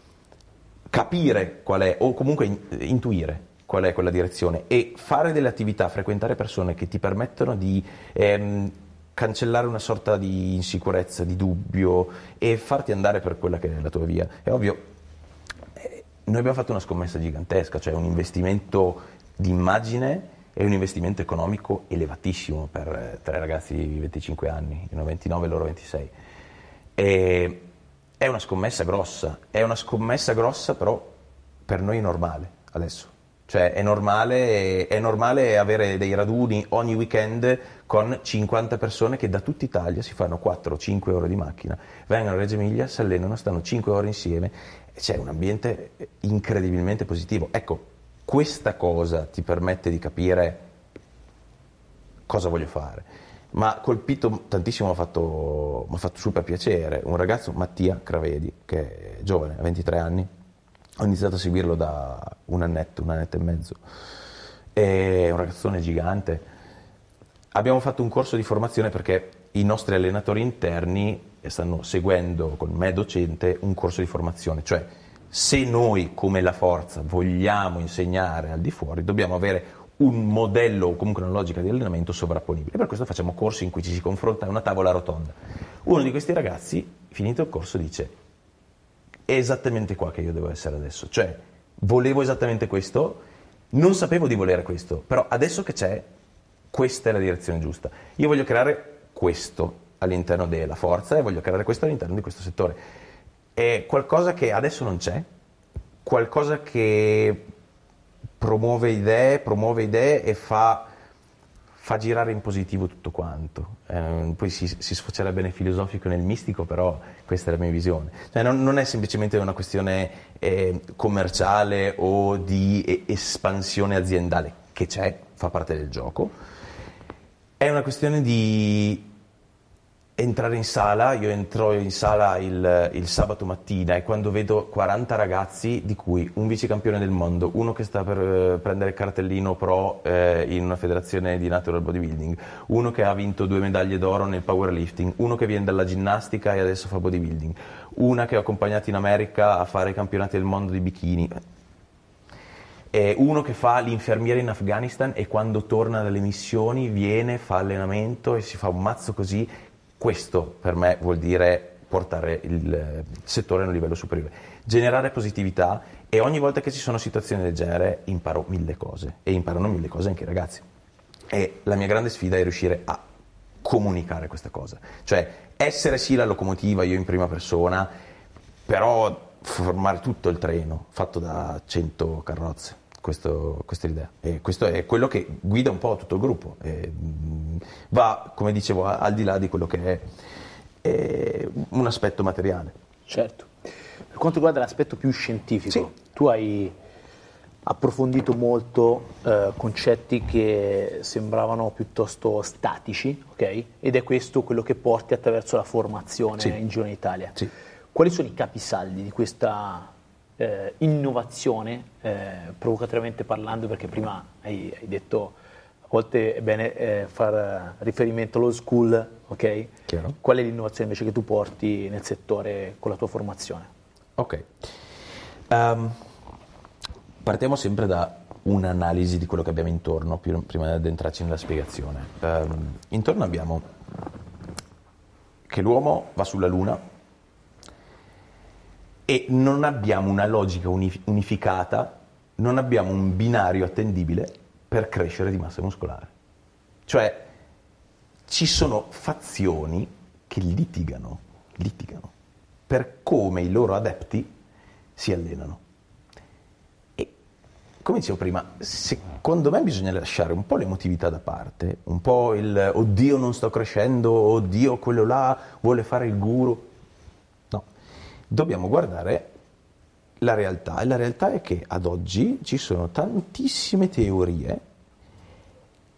Capire qual è, o comunque in, intuire qual è quella direzione e fare delle attività, frequentare persone che ti permettono di ehm, cancellare una sorta di insicurezza, di dubbio e farti andare per quella che è la tua via. È ovvio, noi abbiamo fatto una scommessa gigantesca, cioè un investimento di immagine e un investimento economico elevatissimo per eh, tre ragazzi di 25 anni, io 29 e loro 26. E è una scommessa grossa, è una scommessa grossa però per noi è normale adesso. Cioè è normale, è normale avere dei raduni ogni weekend con 50 persone che da tutta Italia si fanno 4-5 ore di macchina, vengono a Reggio Emilia, si allenano, stanno 5 ore insieme c'è un ambiente incredibilmente positivo. Ecco, questa cosa ti permette di capire cosa voglio fare. Ma colpito tantissimo, mi ha fatto, fatto, super piacere, un ragazzo, Mattia Cravedi, che è giovane, ha 23 anni, ho iniziato a seguirlo da un annetto, un annetto e mezzo, è un ragazzone gigante. Abbiamo fatto un corso di formazione perché i nostri allenatori interni stanno seguendo con me docente un corso di formazione, cioè se noi come la forza vogliamo insegnare al di fuori dobbiamo avere un modello o comunque una logica di allenamento sovrapponibile. Per questo facciamo corsi in cui ci si confronta a una tavola rotonda. Uno di questi ragazzi, finito il corso, dice è esattamente qua che io devo essere adesso, cioè volevo esattamente questo, non sapevo di volere questo, però adesso che c'è, questa è la direzione giusta. Io voglio creare questo, all'interno della forza e voglio creare questo all'interno di questo settore. È qualcosa che adesso non c'è, qualcosa che promuove idee, promuove idee e fa, fa girare in positivo tutto quanto. Eh, poi si, si, sfocerebbe nel filosofico e nel mistico, però questa è la mia visione. Cioè, non, non, è semplicemente una questione eh, commerciale o di espansione aziendale, che c'è, fa parte del gioco. È una questione di entrare in sala, io entro in sala il, il, sabato mattina e quando vedo 40 ragazzi, di cui un vicecampione del mondo, uno che sta per eh, prendere il cartellino pro eh, in una federazione di natural bodybuilding, uno che ha vinto due medaglie d'oro nel powerlifting, uno che viene dalla ginnastica e adesso fa bodybuilding, una che ho accompagnato in America a fare i campionati del mondo di bikini. uno che fa l'infermiere in Afghanistan e quando torna dalle missioni viene, fa allenamento e si fa un mazzo così, questo per me vuol dire portare il settore a un livello superiore, generare positività e ogni volta che ci sono situazioni del genere imparo mille cose e imparano mille cose anche i ragazzi. E la mia grande sfida è riuscire a comunicare questa cosa, cioè essere sì la locomotiva, io in prima persona, però formare tutto il treno fatto da 100 carrozze. Questo, questa è l'idea e questo è quello che guida un po' tutto il gruppo e, va, come dicevo, al di là di quello che è, è un aspetto materiale. Certo. Per quanto riguarda l'aspetto più scientifico, Sì. tu hai approfondito molto eh, concetti che sembravano piuttosto statici, ok? Ed è questo quello che porti attraverso la formazione Sì. in giro in Italia. Sì. Quali sono i capisaldi di questa eh, innovazione, eh, provocatoriamente parlando, perché prima hai, hai detto a volte è bene eh, far riferimento allo school, ok? Chiaro. Qual è l'innovazione invece che tu porti nel settore con la tua formazione? Ok. Ehm, partiamo sempre da un'analisi di quello che abbiamo intorno, prima di addentrarci nella spiegazione. Ehm, intorno abbiamo che l'uomo va sulla Luna e non abbiamo una logica uni- unificata, non abbiamo un binario attendibile per crescere di massa muscolare. Cioè, ci sono fazioni che litigano, litigano per come i loro adepti si allenano. E come dicevo prima, secondo me bisogna lasciare un po' l'emotività da parte, un po' il oddio non sto crescendo, oddio quello là vuole fare il guru. Dobbiamo guardare la realtà. E la realtà è che ad oggi ci sono tantissime teorie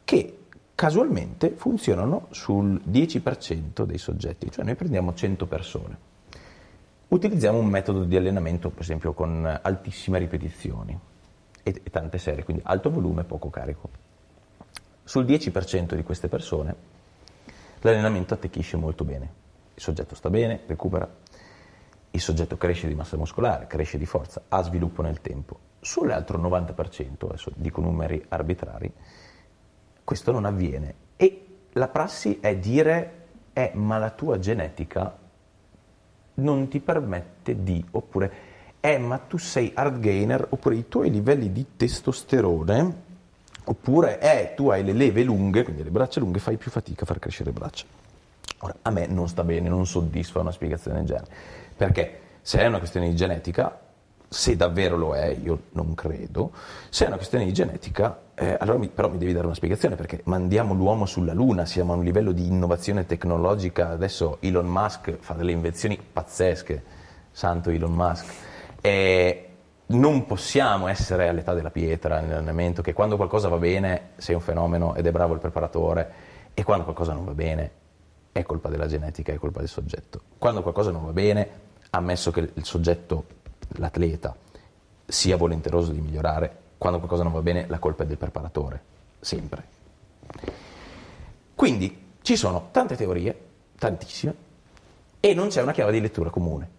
che casualmente funzionano sul 10% dei soggetti, cioè noi prendiamo 100 persone, utilizziamo un metodo di allenamento per esempio con altissime ripetizioni e, e tante serie, quindi alto volume, poco carico. Sul 10% di queste persone l'allenamento attecchisce molto bene, il soggetto sta bene, recupera, il soggetto cresce di massa muscolare, cresce di forza, ha sviluppo nel tempo. Sull'altro 90%, adesso dico numeri arbitrari, questo non avviene. E la prassi è dire, eh, ma la tua genetica non ti permette di, oppure, eh, ma tu sei hard gainer, oppure i tuoi livelli di testosterone, oppure, eh, tu hai le leve lunghe, quindi le braccia lunghe, fai più fatica a far crescere le braccia. Ora, a me non sta bene, non soddisfa una spiegazione del genere, perché se è una questione di genetica, se davvero lo è, io non credo, se è una questione di genetica, eh, allora mi, però mi devi dare una spiegazione, perché mandiamo l'uomo sulla Luna, siamo a un livello di innovazione tecnologica, adesso Elon Musk fa delle invenzioni pazzesche, santo Elon Musk, e non possiamo essere all'età della pietra nell'allenamento, che quando qualcosa va bene sei un fenomeno ed è bravo il preparatore, e quando qualcosa non va bene è colpa della genetica, è colpa del soggetto. Quando qualcosa non va bene, ammesso che il soggetto, l'atleta, sia volenteroso di migliorare, quando qualcosa non va bene la colpa è del preparatore, sempre. Quindi ci sono tante teorie, tantissime, e non c'è una chiave di lettura comune.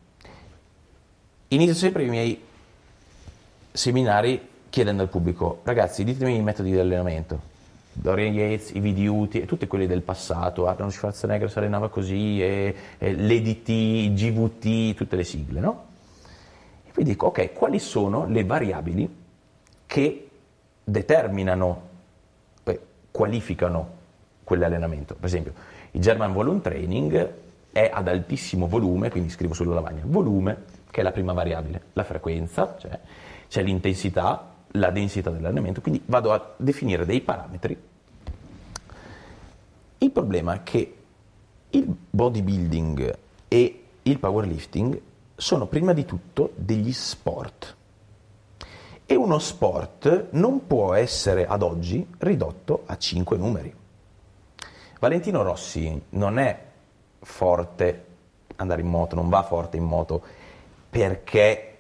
Inizio sempre i miei seminari chiedendo al pubblico, ragazzi, ditemi i metodi di allenamento. Dorian Yates, i Vidiuti e tutti quelli del passato, Arnold Schwarzenegger si allenava così, e, e l'EDT, GVT, tutte le sigle, no? E poi dico, ok, quali sono le variabili che determinano, eh, qualificano quell'allenamento? Per esempio, il German Volume Training è ad altissimo volume, quindi scrivo sulla lavagna, volume, che è la prima variabile, la frequenza, cioè c'è l'intensità, la densità dell'allenamento, quindi vado a definire dei parametri. Il problema è che il bodybuilding e il powerlifting sono prima di tutto degli sport. E uno sport non può essere ad oggi ridotto a cinque numeri. Valentino Rossi non è forte andare in moto, non va forte in moto perché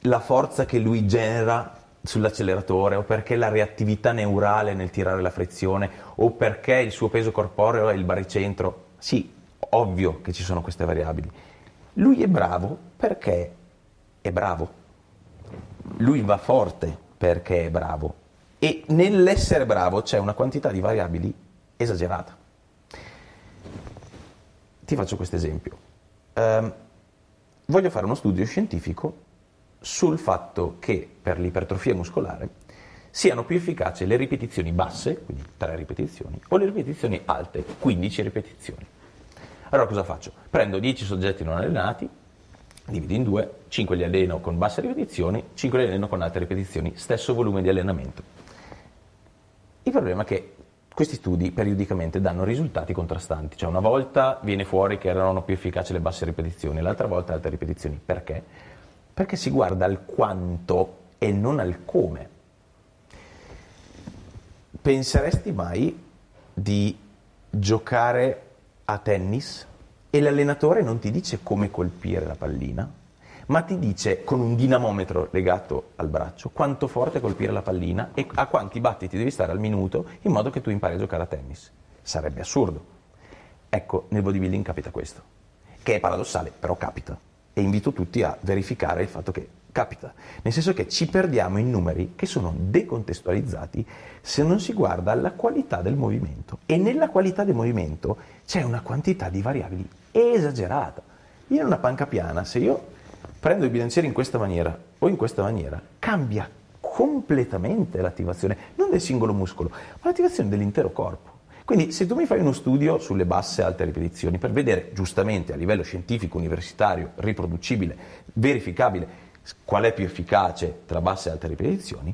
la forza che lui genera sull'acceleratore o perché la reattività neurale nel tirare la frizione o perché il suo peso corporeo è il baricentro. Sì, ovvio che ci sono queste variabili. Lui è bravo perché è bravo. Lui va forte perché è bravo. E nell'essere bravo c'è una quantità di variabili esagerata. Ti faccio questo esempio. Um, voglio fare uno studio scientifico sul fatto che per l'ipertrofia muscolare siano più efficaci le ripetizioni basse, quindi 3 ripetizioni, o le ripetizioni alte, 15 ripetizioni. Allora cosa faccio? Prendo 10 soggetti non allenati, divido in due, 5 li alleno con basse ripetizioni, 5 li alleno con alte ripetizioni, stesso volume di allenamento. Il problema è che questi studi periodicamente danno risultati contrastanti, cioè una volta viene fuori che erano più efficaci le basse ripetizioni, l'altra volta le alte ripetizioni. Perché? Perché si guarda al quanto e non al come. Penseresti mai di giocare a tennis e l'allenatore non ti dice come colpire la pallina? ma ti dice con un dinamometro legato al braccio quanto forte colpire la pallina e a quanti battiti devi stare al minuto in modo che tu impari a giocare a tennis. Sarebbe assurdo. Ecco, nel bodybuilding capita questo, che è paradossale, però capita. E invito tutti a verificare il fatto che capita, nel senso che ci perdiamo in numeri che sono decontestualizzati se non si guarda alla qualità del movimento. E nella qualità del movimento c'è una quantità di variabili esagerata. In una panca piana, se io prendo i bilancieri in questa maniera o in questa maniera, cambia completamente l'attivazione, non del singolo muscolo, ma l'attivazione dell'intero corpo. Quindi se tu mi fai uno studio sulle basse e alte ripetizioni per vedere giustamente a livello scientifico, universitario, riproducibile, verificabile, qual è più efficace tra basse e alte ripetizioni,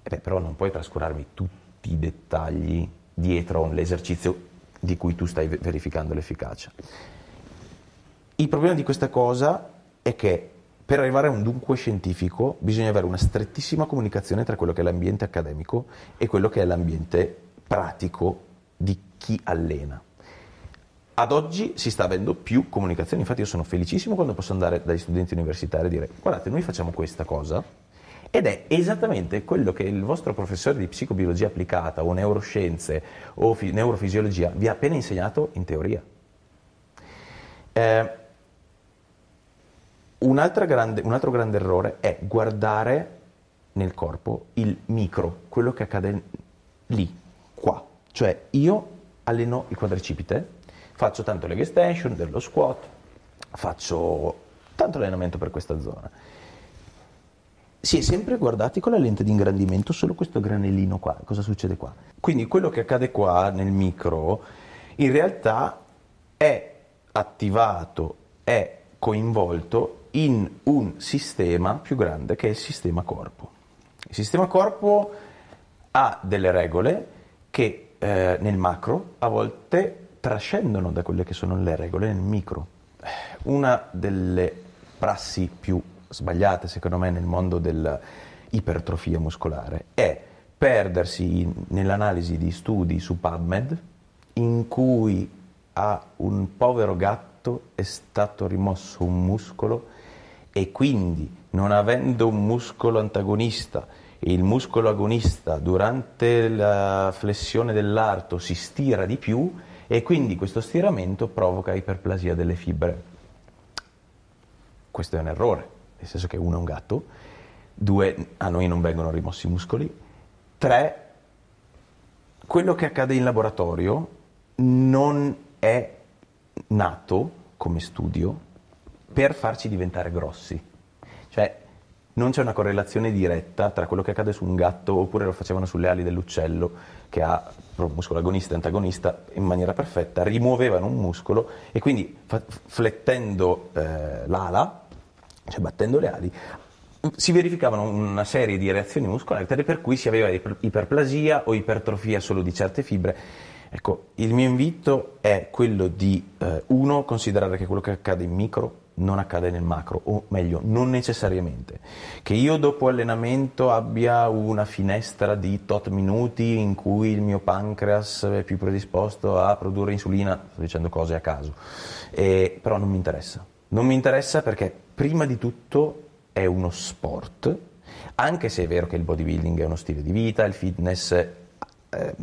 eh beh, però non puoi trascurarmi tutti i dettagli dietro l'esercizio di cui tu stai verificando l'efficacia. Il problema di questa cosa è che per arrivare a un dunque scientifico bisogna avere una strettissima comunicazione tra quello che è l'ambiente accademico e quello che è l'ambiente pratico di chi allena. Ad oggi si sta avendo più comunicazione, infatti io sono felicissimo quando posso andare dagli studenti universitari e dire guardate noi facciamo questa cosa ed è esattamente quello che il vostro professore di psicobiologia applicata o neuroscienze o fi- neurofisiologia vi ha appena insegnato in teoria. Eh, grande, un altro grande errore è guardare nel corpo il micro, quello che accade lì, qua. Cioè io alleno il quadricipite, faccio tanto leg extension, dello squat, faccio tanto allenamento per questa zona. Si è sempre guardati con la lente di ingrandimento solo questo granellino qua, cosa succede qua? Quindi quello che accade qua nel micro in realtà è attivato, è coinvolto in un sistema più grande che è il sistema corpo. Il sistema corpo ha delle regole che eh, nel macro a volte trascendono da quelle che sono le regole nel micro. Una delle prassi più sbagliate secondo me nel mondo dell'ipertrofia muscolare è perdersi in, nell'analisi di studi su PubMed in cui a un povero gatto è stato rimosso un muscolo e quindi non avendo un muscolo antagonista il muscolo agonista durante la flessione dell'arto si stira di più e quindi questo stiramento provoca iperplasia delle fibre. Questo è un errore, nel senso che uno è un gatto, due, a noi non vengono rimossi i muscoli, tre, quello che accade in laboratorio non è nato come studio per farci diventare grossi. Cioè, non c'è una correlazione diretta tra quello che accade su un gatto oppure lo facevano sulle ali dell'uccello che ha muscolo agonista e antagonista in maniera perfetta, rimuovevano un muscolo e quindi flettendo eh, l'ala, cioè battendo le ali, si verificavano una serie di reazioni muscolari per cui si aveva iperplasia o ipertrofia solo di certe fibre. Ecco, il mio invito è quello di, eh, uno, considerare che quello che accade in micro non accade nel macro, o meglio, non necessariamente. Che io dopo allenamento abbia una finestra di tot minuti in cui il mio pancreas è più predisposto a produrre insulina, sto dicendo cose a caso, e, però non mi interessa. Non mi interessa perché prima di tutto è uno sport, anche se è vero che il bodybuilding è uno stile di vita, il fitness eh,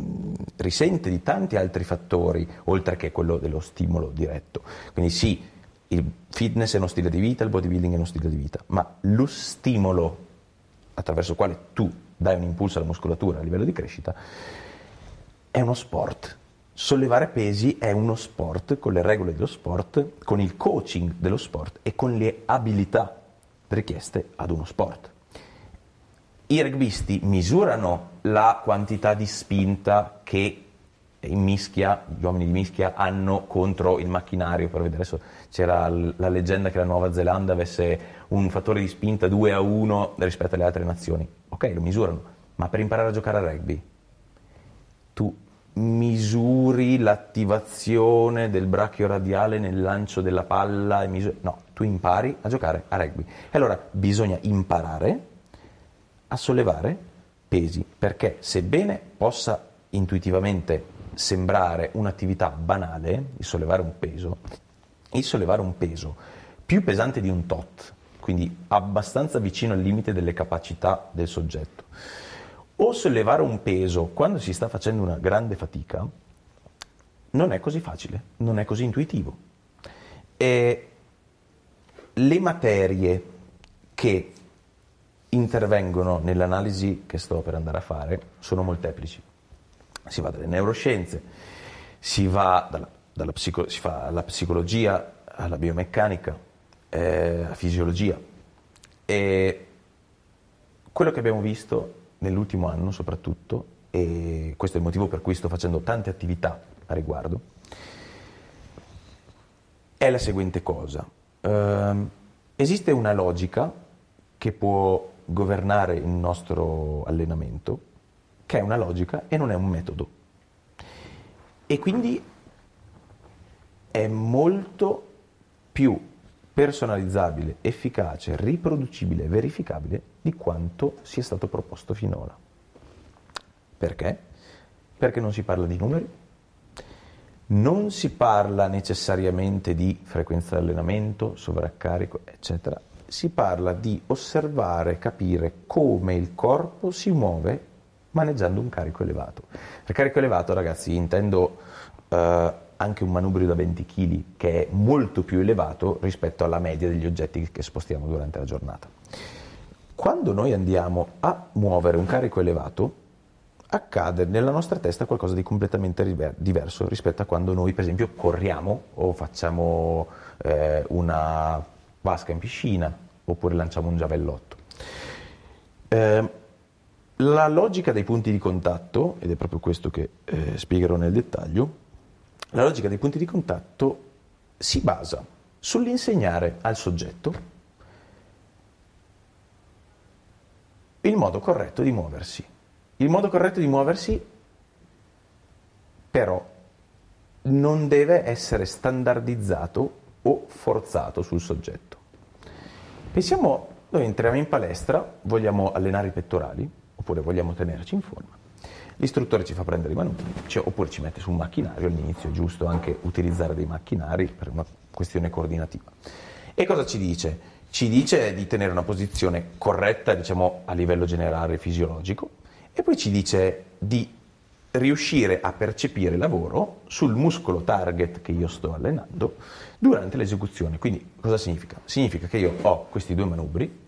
risente di tanti altri fattori, oltre che quello dello stimolo diretto. Quindi sì, il fitness è uno stile di vita, il bodybuilding è uno stile di vita, ma lo stimolo attraverso il quale tu dai un impulso alla muscolatura a livello di crescita, è uno sport. Sollevare pesi è uno sport con le regole dello sport, con il coaching dello sport e con le abilità richieste ad uno sport. I rugbyisti misurano la quantità di spinta che in mischia, gli uomini di mischia hanno contro il macchinario, per vedere adesso c'era la leggenda che la Nuova Zelanda avesse un fattore di spinta 2 a 1 rispetto alle altre nazioni. Ok, lo misurano, ma per imparare a giocare a rugby tu misuri l'attivazione del brachio radiale nel lancio della palla, misuri... no, tu impari a giocare a rugby. E allora bisogna imparare a sollevare pesi, perché sebbene possa intuitivamente sembrare un'attività banale, il sollevare un peso, il sollevare un peso più pesante di un tot, quindi abbastanza vicino al limite delle capacità del soggetto, o sollevare un peso quando si sta facendo una grande fatica, non è così facile, non è così intuitivo. E le materie che intervengono nell'analisi che sto per andare a fare sono molteplici si va dalle neuroscienze, si va dalla, psico, si fa alla psicologia, alla biomeccanica, eh, alla fisiologia. E quello che abbiamo visto nell'ultimo anno soprattutto, e questo è il motivo per cui sto facendo tante attività a riguardo, è la seguente cosa. Uh, esiste una logica che può governare il nostro allenamento che è una logica e non è un metodo. E quindi è molto più personalizzabile, efficace, riproducibile verificabile di quanto sia stato proposto finora. Perché? Perché non si parla di numeri, non si parla necessariamente di frequenza di allenamento, sovraccarico, eccetera. Si parla di osservare, capire come il corpo si muove maneggiando un carico elevato. Per carico elevato, ragazzi, intendo eh, anche un manubrio da 20 kg che è molto più elevato rispetto alla media degli oggetti che spostiamo durante la giornata. Quando noi andiamo a muovere un carico elevato, accade nella nostra testa qualcosa di completamente diverso rispetto a quando noi, per esempio, corriamo o facciamo eh, una vasca in piscina oppure lanciamo un giavellotto. Eh, la logica dei punti di contatto, ed è proprio questo che eh, spiegherò nel dettaglio, la logica dei punti di contatto si basa sull'insegnare al soggetto il modo corretto di muoversi. Il modo corretto di muoversi però non deve essere standardizzato o forzato sul soggetto. Pensiamo, noi entriamo in palestra, vogliamo allenare i pettorali, oppure vogliamo tenerci in forma. L'istruttore ci fa prendere i manubri, cioè, oppure ci mette su un macchinario, all'inizio è giusto anche utilizzare dei macchinari per una questione coordinativa. E cosa ci dice? Ci dice di tenere una posizione corretta, diciamo, a livello generale fisiologico, e poi ci dice di riuscire a percepire lavoro sul muscolo target che io sto allenando durante l'esecuzione. Quindi cosa significa? Significa che io ho questi due manubri,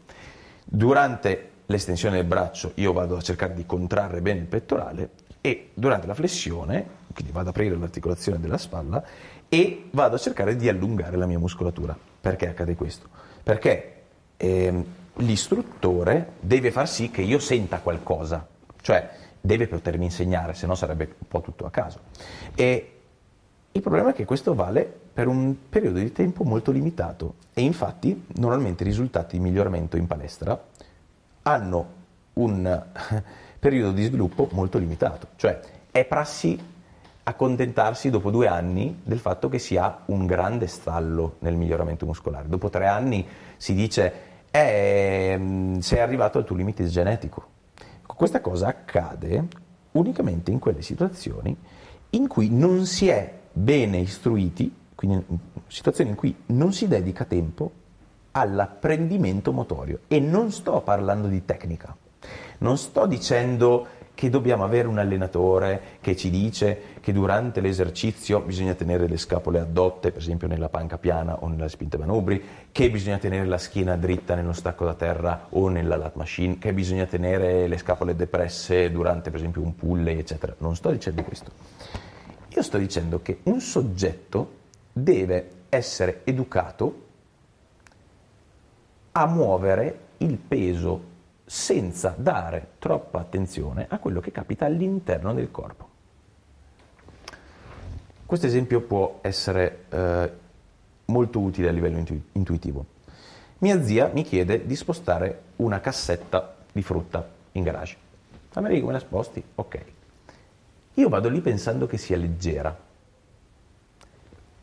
durante l'estensione del braccio io vado a cercare di contrarre bene il pettorale e durante la flessione, quindi vado ad aprire l'articolazione della spalla e vado a cercare di allungare la mia muscolatura. Perché accade questo? Perché eh, l'istruttore deve far sì che io senta qualcosa, cioè deve potermi insegnare, se no sarebbe un po' tutto a caso. E il problema è che questo vale per un periodo di tempo molto limitato e infatti normalmente i risultati di miglioramento in palestra hanno un periodo di sviluppo molto limitato, cioè è prassi accontentarsi dopo due anni del fatto che si ha un grande stallo nel miglioramento muscolare. Dopo tre anni si dice eh, sei arrivato al tuo limite genetico. Questa cosa accade unicamente in quelle situazioni in cui non si è bene istruiti, quindi situazioni in cui non si dedica tempo all'apprendimento motorio e non sto parlando di tecnica, non sto dicendo che dobbiamo avere un allenatore che ci dice che durante l'esercizio bisogna tenere le scapole addotte, per esempio nella panca piana o nella spinta manubri, che bisogna tenere la schiena dritta nello stacco da terra o nella lat machine, che bisogna tenere le scapole depresse durante per esempio un pulley, eccetera. Non sto dicendo questo. Io sto dicendo che un soggetto deve essere educato a muovere il peso senza dare troppa attenzione a quello che capita all'interno del corpo. Questo esempio può essere eh, molto utile a livello intu- intuitivo. Mia zia mi chiede di spostare una cassetta di frutta in garage. Americo, come la sposti? Ok. Io vado lì pensando che sia leggera.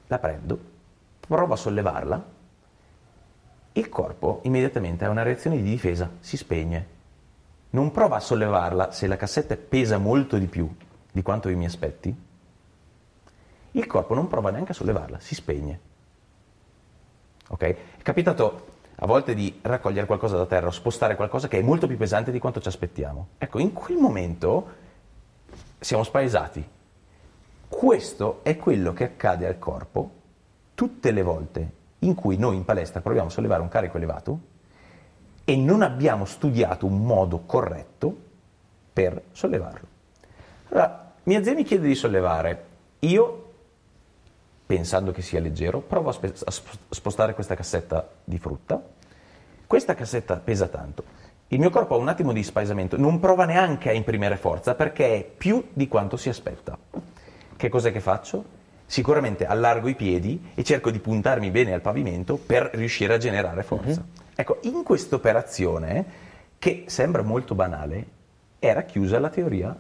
La prendo, provo a sollevarla il corpo immediatamente ha una reazione di difesa, si spegne. Non prova a sollevarla se la cassetta pesa molto di più di quanto io mi aspetti. Il corpo non prova neanche a sollevarla, si spegne. Ok? È capitato a volte di raccogliere qualcosa da terra o spostare qualcosa che è molto più pesante di quanto ci aspettiamo. Ecco, in quel momento siamo spaesati. Questo è quello che accade al corpo tutte le volte in cui noi in palestra proviamo a sollevare un carico elevato e non abbiamo studiato un modo corretto per sollevarlo. Allora, mia zia mi chiede di sollevare, io, pensando che sia leggero, provo a, spe- a spostare questa cassetta di frutta, questa cassetta pesa tanto, il mio corpo ha un attimo di spaesamento, non prova neanche a imprimere forza perché è più di quanto si aspetta. Che cos'è che faccio? Sicuramente allargo i piedi e cerco di puntarmi bene al pavimento per riuscire a generare forza. Uh-huh. Ecco, in questa operazione, che sembra molto banale, era chiusa la teoria,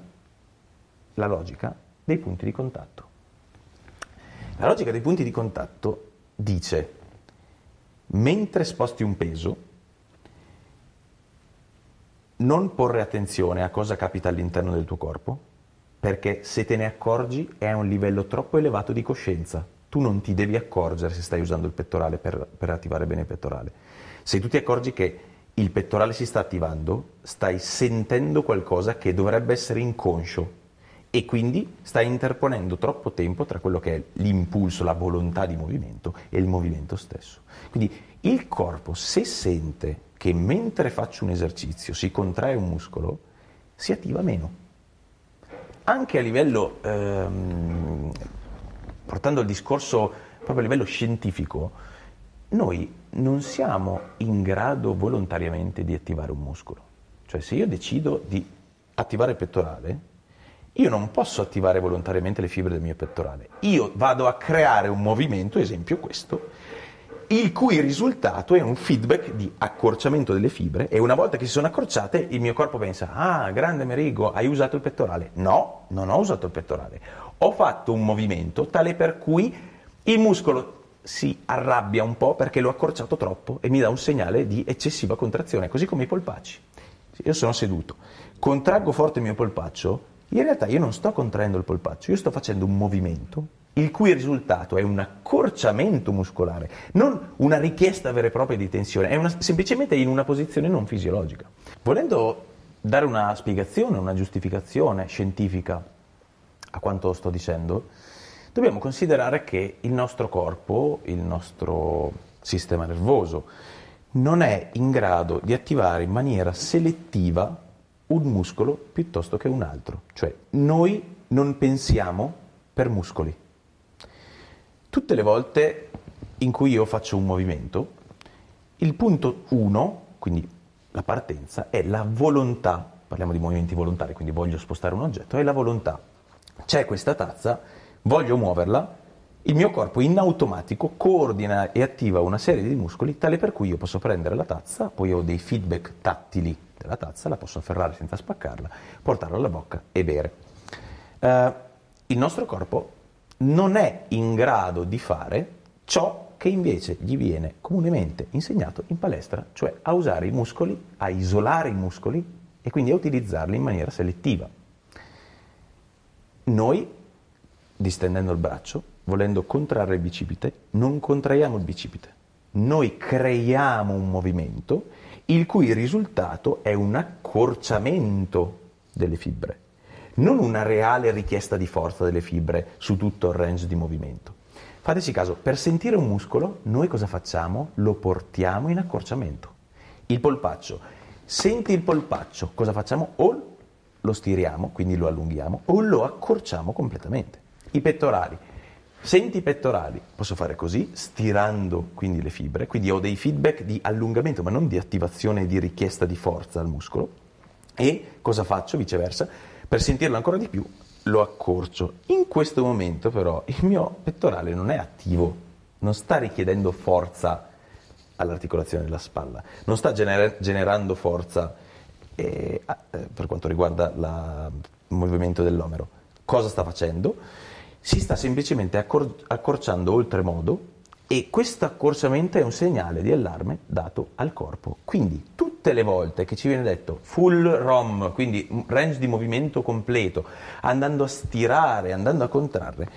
la logica dei punti di contatto. La logica dei punti di contatto dice, mentre sposti un peso, non porre attenzione a cosa capita all'interno del tuo corpo, perché se te ne accorgi è a un livello troppo elevato di coscienza. Tu non ti devi accorgere se stai usando il pettorale per, per attivare bene il pettorale. Se tu ti accorgi che il pettorale si sta attivando, stai sentendo qualcosa che dovrebbe essere inconscio e quindi stai interponendo troppo tempo tra quello che è l'impulso, la volontà di movimento e il movimento stesso. Quindi il corpo, se sente che mentre faccio un esercizio si contrae un muscolo, si attiva meno anche a livello, ehm, portando il discorso proprio a livello scientifico, noi non siamo in grado volontariamente di attivare un muscolo. Cioè se io decido di attivare il pettorale, io non posso attivare volontariamente le fibre del mio pettorale. Io vado a creare un movimento, esempio questo, il cui risultato è un feedback di accorciamento delle fibre e una volta che si sono accorciate il mio corpo pensa ah grande Merigo hai usato il pettorale. No non ho usato il pettorale. Ho fatto un movimento tale per cui il muscolo si arrabbia un po' perché l'ho accorciato troppo e mi dà un segnale di eccessiva contrazione così come i polpacci. Io sono seduto. Contraggo forte il mio polpaccio. In realtà io non sto contraendo il polpaccio io sto facendo un movimento il cui risultato è un accorciamento muscolare, non una richiesta vera e propria di tensione, è una, semplicemente in una posizione non fisiologica. Volendo dare una spiegazione, una giustificazione scientifica a quanto sto dicendo, dobbiamo considerare che il nostro corpo, il nostro sistema nervoso, non è in grado di attivare in maniera selettiva un muscolo piuttosto che un altro. Cioè noi non pensiamo per muscoli Tutte le volte in cui io faccio un movimento, il punto 1, quindi la partenza, è la volontà, parliamo di movimenti volontari, quindi voglio spostare un oggetto, è la volontà. C'è questa tazza, voglio muoverla, il mio corpo in automatico coordina e attiva una serie di muscoli tale per cui io posso prendere la tazza, poi ho dei feedback tattili della tazza, la posso afferrare senza spaccarla, portarla alla bocca e bere. Uh, il nostro corpo non è in grado di fare ciò che invece gli viene comunemente insegnato in palestra, cioè a usare i muscoli, a isolare i muscoli e quindi a utilizzarli in maniera selettiva. Noi, distendendo il braccio, volendo contrarre il bicipite, non contraiamo il bicipite. Noi creiamo un movimento il cui risultato è un accorciamento delle fibre non una reale richiesta di forza delle fibre su tutto il range di movimento. Fateci caso, per sentire un muscolo noi cosa facciamo? Lo portiamo in accorciamento. Il polpaccio. Senti il polpaccio, cosa facciamo? O lo stiriamo, quindi lo allunghiamo, o lo accorciamo completamente. I pettorali. Senti i pettorali, posso fare così, stirando quindi le fibre, quindi ho dei feedback di allungamento, ma non di attivazione e di richiesta di forza al muscolo. E cosa faccio viceversa? Per sentirlo ancora di più, lo accorcio. In questo momento però il mio pettorale non è attivo, non sta richiedendo forza all'articolazione della spalla, non sta gener- generando forza eh, per quanto riguarda la, il movimento dell'omero. Cosa sta facendo? Si sta semplicemente accor- accorciando oltremodo e questo accorciamento è un segnale di allarme dato al corpo. Quindi tutte le volte che ci viene detto full ROM, quindi range di movimento completo, andando a stirare, andando a contrarre,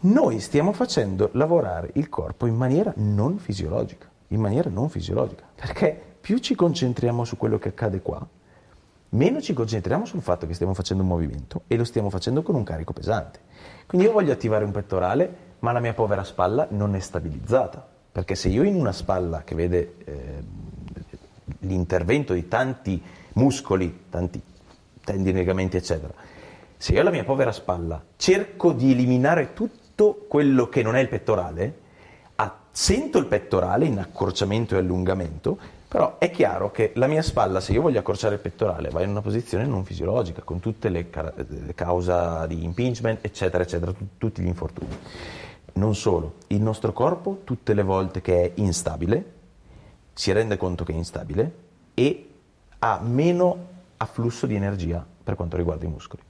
noi stiamo facendo lavorare il corpo in maniera non fisiologica, in maniera non fisiologica, perché più ci concentriamo su quello che accade qua, meno ci concentriamo sul fatto che stiamo facendo un movimento e lo stiamo facendo con un carico pesante. Quindi io voglio attivare un pettorale, ma la mia povera spalla non è stabilizzata, perché se io in una spalla che vede eh, l'intervento di tanti muscoli, tanti tendini, legamenti, eccetera, se io la mia povera spalla cerco di eliminare tutto quello che non è il pettorale, sento il pettorale in accorciamento e allungamento, però è chiaro che la mia spalla, se io voglio accorciare il pettorale, va in una posizione non fisiologica, con tutte le, ca- le cause di impingement, eccetera, eccetera, t- tutti gli infortuni. Non solo, il nostro corpo, tutte le volte che è instabile, si rende conto che è instabile e ha meno afflusso di energia per quanto riguarda i muscoli.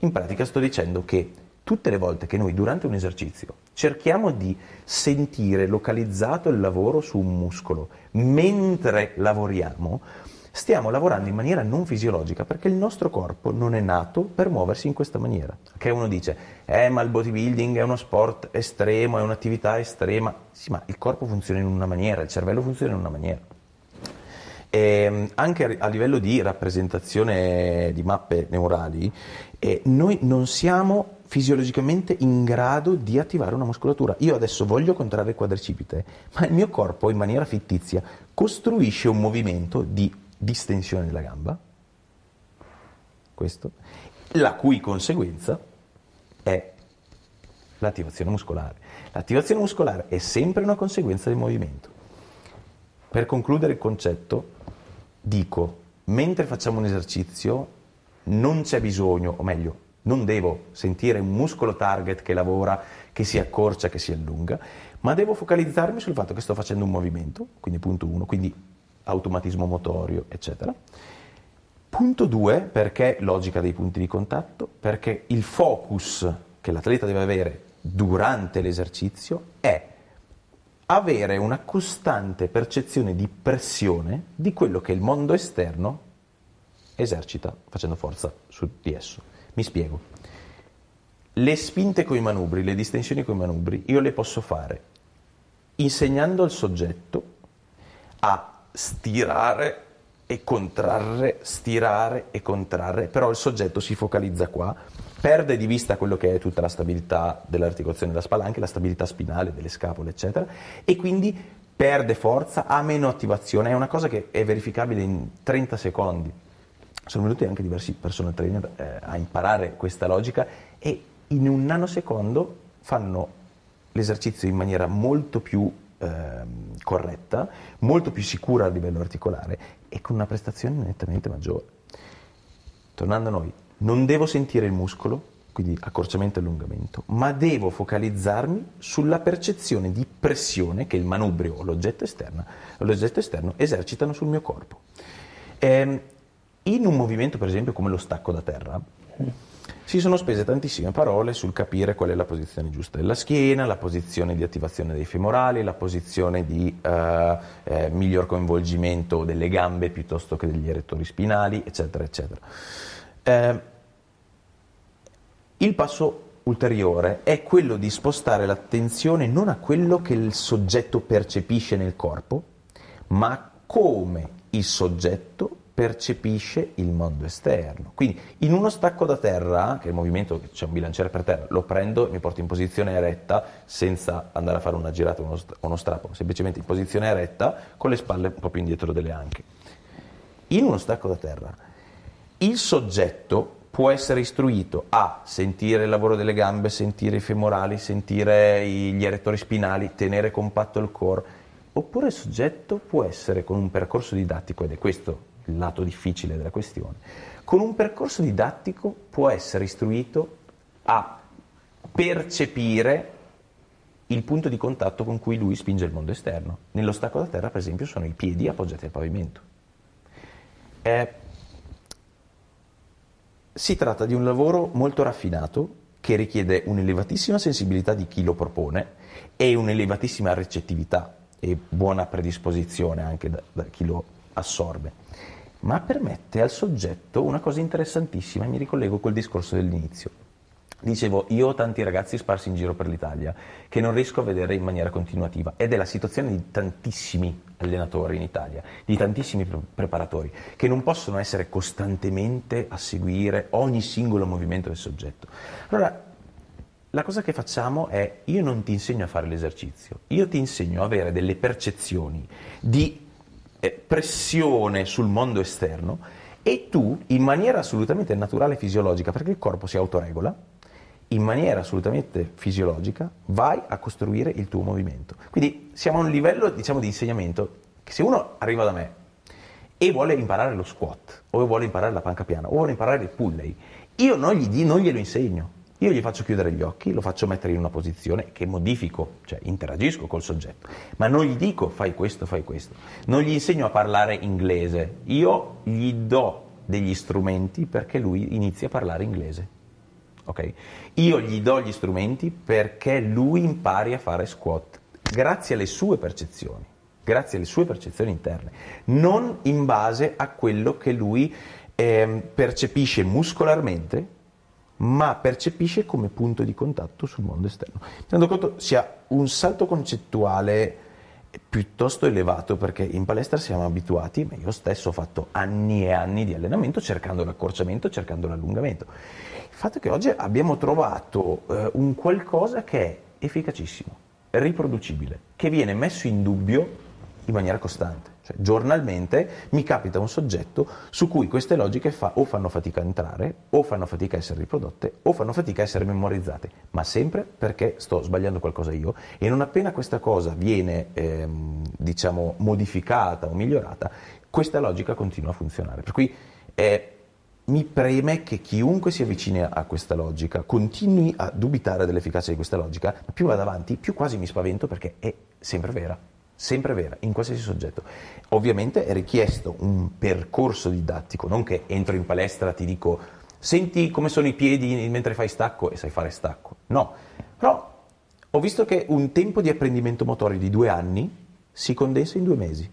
In pratica sto dicendo che tutte le volte che noi durante un esercizio cerchiamo di sentire localizzato il lavoro su un muscolo mentre lavoriamo, stiamo lavorando in maniera non fisiologica perché il nostro corpo non è nato per muoversi in questa maniera. Che uno dice, eh ma il bodybuilding è uno sport estremo, è un'attività estrema. Sì, ma il corpo funziona in una maniera, il cervello funziona in una maniera. E ehm, anche a livello di rappresentazione di mappe neurali, eh, noi non siamo fisiologicamente in grado di attivare una muscolatura. Io adesso voglio contrarre il quadricipite, ma il mio corpo in maniera fittizia costruisce un movimento di distensione della gamba, questo, la cui conseguenza è l'attivazione muscolare. L'attivazione muscolare è sempre una conseguenza del movimento. Per concludere il concetto, dico, mentre facciamo un esercizio non c'è bisogno, o meglio, non devo sentire un muscolo target che lavora, che si accorcia, che si allunga, ma devo focalizzarmi sul fatto che sto facendo un movimento, quindi punto uno, quindi automatismo motorio, eccetera. Punto due, perché logica dei punti di contatto, perché il focus che l'atleta deve avere durante l'esercizio è avere una costante percezione di pressione di quello che il mondo esterno esercita facendo forza su di esso. Mi spiego. Le spinte con i manubri, le distensioni con i manubri, io le posso fare insegnando al soggetto a stirare e contrarre, stirare e contrarre, però il soggetto si focalizza qua, perde di vista quello che è tutta la stabilità dell'articolazione della spalla, anche la stabilità spinale, delle scapole, eccetera, e quindi perde forza, ha meno attivazione, è una cosa che è verificabile in 30 secondi. Sono venuti anche diversi personal trainer eh, a imparare questa logica e in un nanosecondo fanno l'esercizio in maniera molto più eh, corretta, molto più sicura a livello articolare e con una prestazione nettamente maggiore. Tornando a noi, non devo sentire il muscolo, quindi accorciamento e allungamento, ma devo focalizzarmi sulla percezione di pressione che il manubrio o l'oggetto esterno, l'oggetto esterno esercitano sul mio corpo. Eh, in un movimento, per esempio, come lo stacco da terra, si sono spese tantissime parole sul capire qual è la posizione giusta della schiena, la posizione di attivazione dei femorali, la posizione di eh, eh, miglior coinvolgimento delle gambe piuttosto che degli erettori spinali, eccetera, eccetera. Eh, il passo ulteriore è quello di spostare l'attenzione non a quello che il soggetto percepisce nel corpo, ma come il soggetto percepisce il mondo esterno. Quindi in uno stacco da terra, che è il movimento, c'è un bilanciere per terra, lo prendo e mi porto in posizione eretta senza andare a fare una girata o uno strappo, semplicemente in posizione eretta con le spalle un po' più indietro delle anche. In uno stacco da terra, il soggetto può essere istruito a sentire il lavoro delle gambe, sentire i femorali, sentire gli erettori spinali, tenere compatto il core, oppure il soggetto può essere con un percorso didattico, ed è questo il lato difficile della questione, con un percorso didattico può essere istruito a percepire il punto di contatto con cui lui spinge il mondo esterno. Nello stacco da terra, per esempio, sono i piedi appoggiati al pavimento. Eh, si tratta di un lavoro molto raffinato che richiede un'elevatissima sensibilità di chi lo propone e un'elevatissima recettività e buona predisposizione anche da, da chi lo assorbe, ma permette al soggetto una cosa interessantissima, e mi ricollego col discorso dell'inizio. Dicevo, io ho tanti ragazzi sparsi in giro per l'Italia che non riesco a vedere in maniera continuativa ed è la situazione di tantissimi allenatori in Italia, di tantissimi pre- preparatori che non possono essere costantemente a seguire ogni singolo movimento del soggetto. Allora, la cosa che facciamo è, io non ti insegno a fare l'esercizio, io ti insegno a avere delle percezioni di pressione sul mondo esterno e tu, in maniera assolutamente naturale e fisiologica, perché il corpo si autoregola, in maniera assolutamente fisiologica vai a costruire il tuo movimento. Quindi siamo a un livello diciamo, di insegnamento che se uno arriva da me e vuole imparare lo squat, o vuole imparare la panca piana, o vuole imparare il pulley, io non, gli, non glielo insegno. Io gli faccio chiudere gli occhi, lo faccio mettere in una posizione che modifico, cioè interagisco col soggetto, ma non gli dico fai questo, fai questo. Non gli insegno a parlare inglese, io gli do degli strumenti perché lui inizi a parlare inglese. Okay? Io gli do gli strumenti perché lui impari a fare squat grazie alle sue percezioni, grazie alle sue percezioni interne, non in base a quello che lui eh, percepisce muscolarmente, ma percepisce come punto di contatto sul mondo esterno. Mi rendo conto sia un salto concettuale piuttosto elevato perché in palestra siamo abituati, ma io stesso ho fatto anni e anni di allenamento cercando l'accorciamento, cercando l'allungamento. Il fatto è che oggi abbiamo trovato eh, un qualcosa che è efficacissimo, riproducibile, che viene messo in dubbio in maniera costante. Cioè, giornalmente mi capita un soggetto su cui queste logiche fa, o fanno fatica a entrare, o fanno fatica a essere riprodotte, o fanno fatica a essere memorizzate, ma sempre perché sto sbagliando qualcosa io e non appena questa cosa viene ehm, diciamo, modificata o migliorata, questa logica continua a funzionare. Per cui eh, mi preme che chiunque si avvicini a questa logica continui a dubitare dell'efficacia di questa logica, ma più vado avanti, più quasi mi spavento perché è sempre vera sempre vera, in qualsiasi soggetto. Ovviamente è richiesto un percorso didattico, non che entro in palestra ti dico senti come sono i piedi mentre fai stacco e sai fare stacco. No, però ho visto che un tempo di apprendimento motorio di due anni si condensa in due mesi.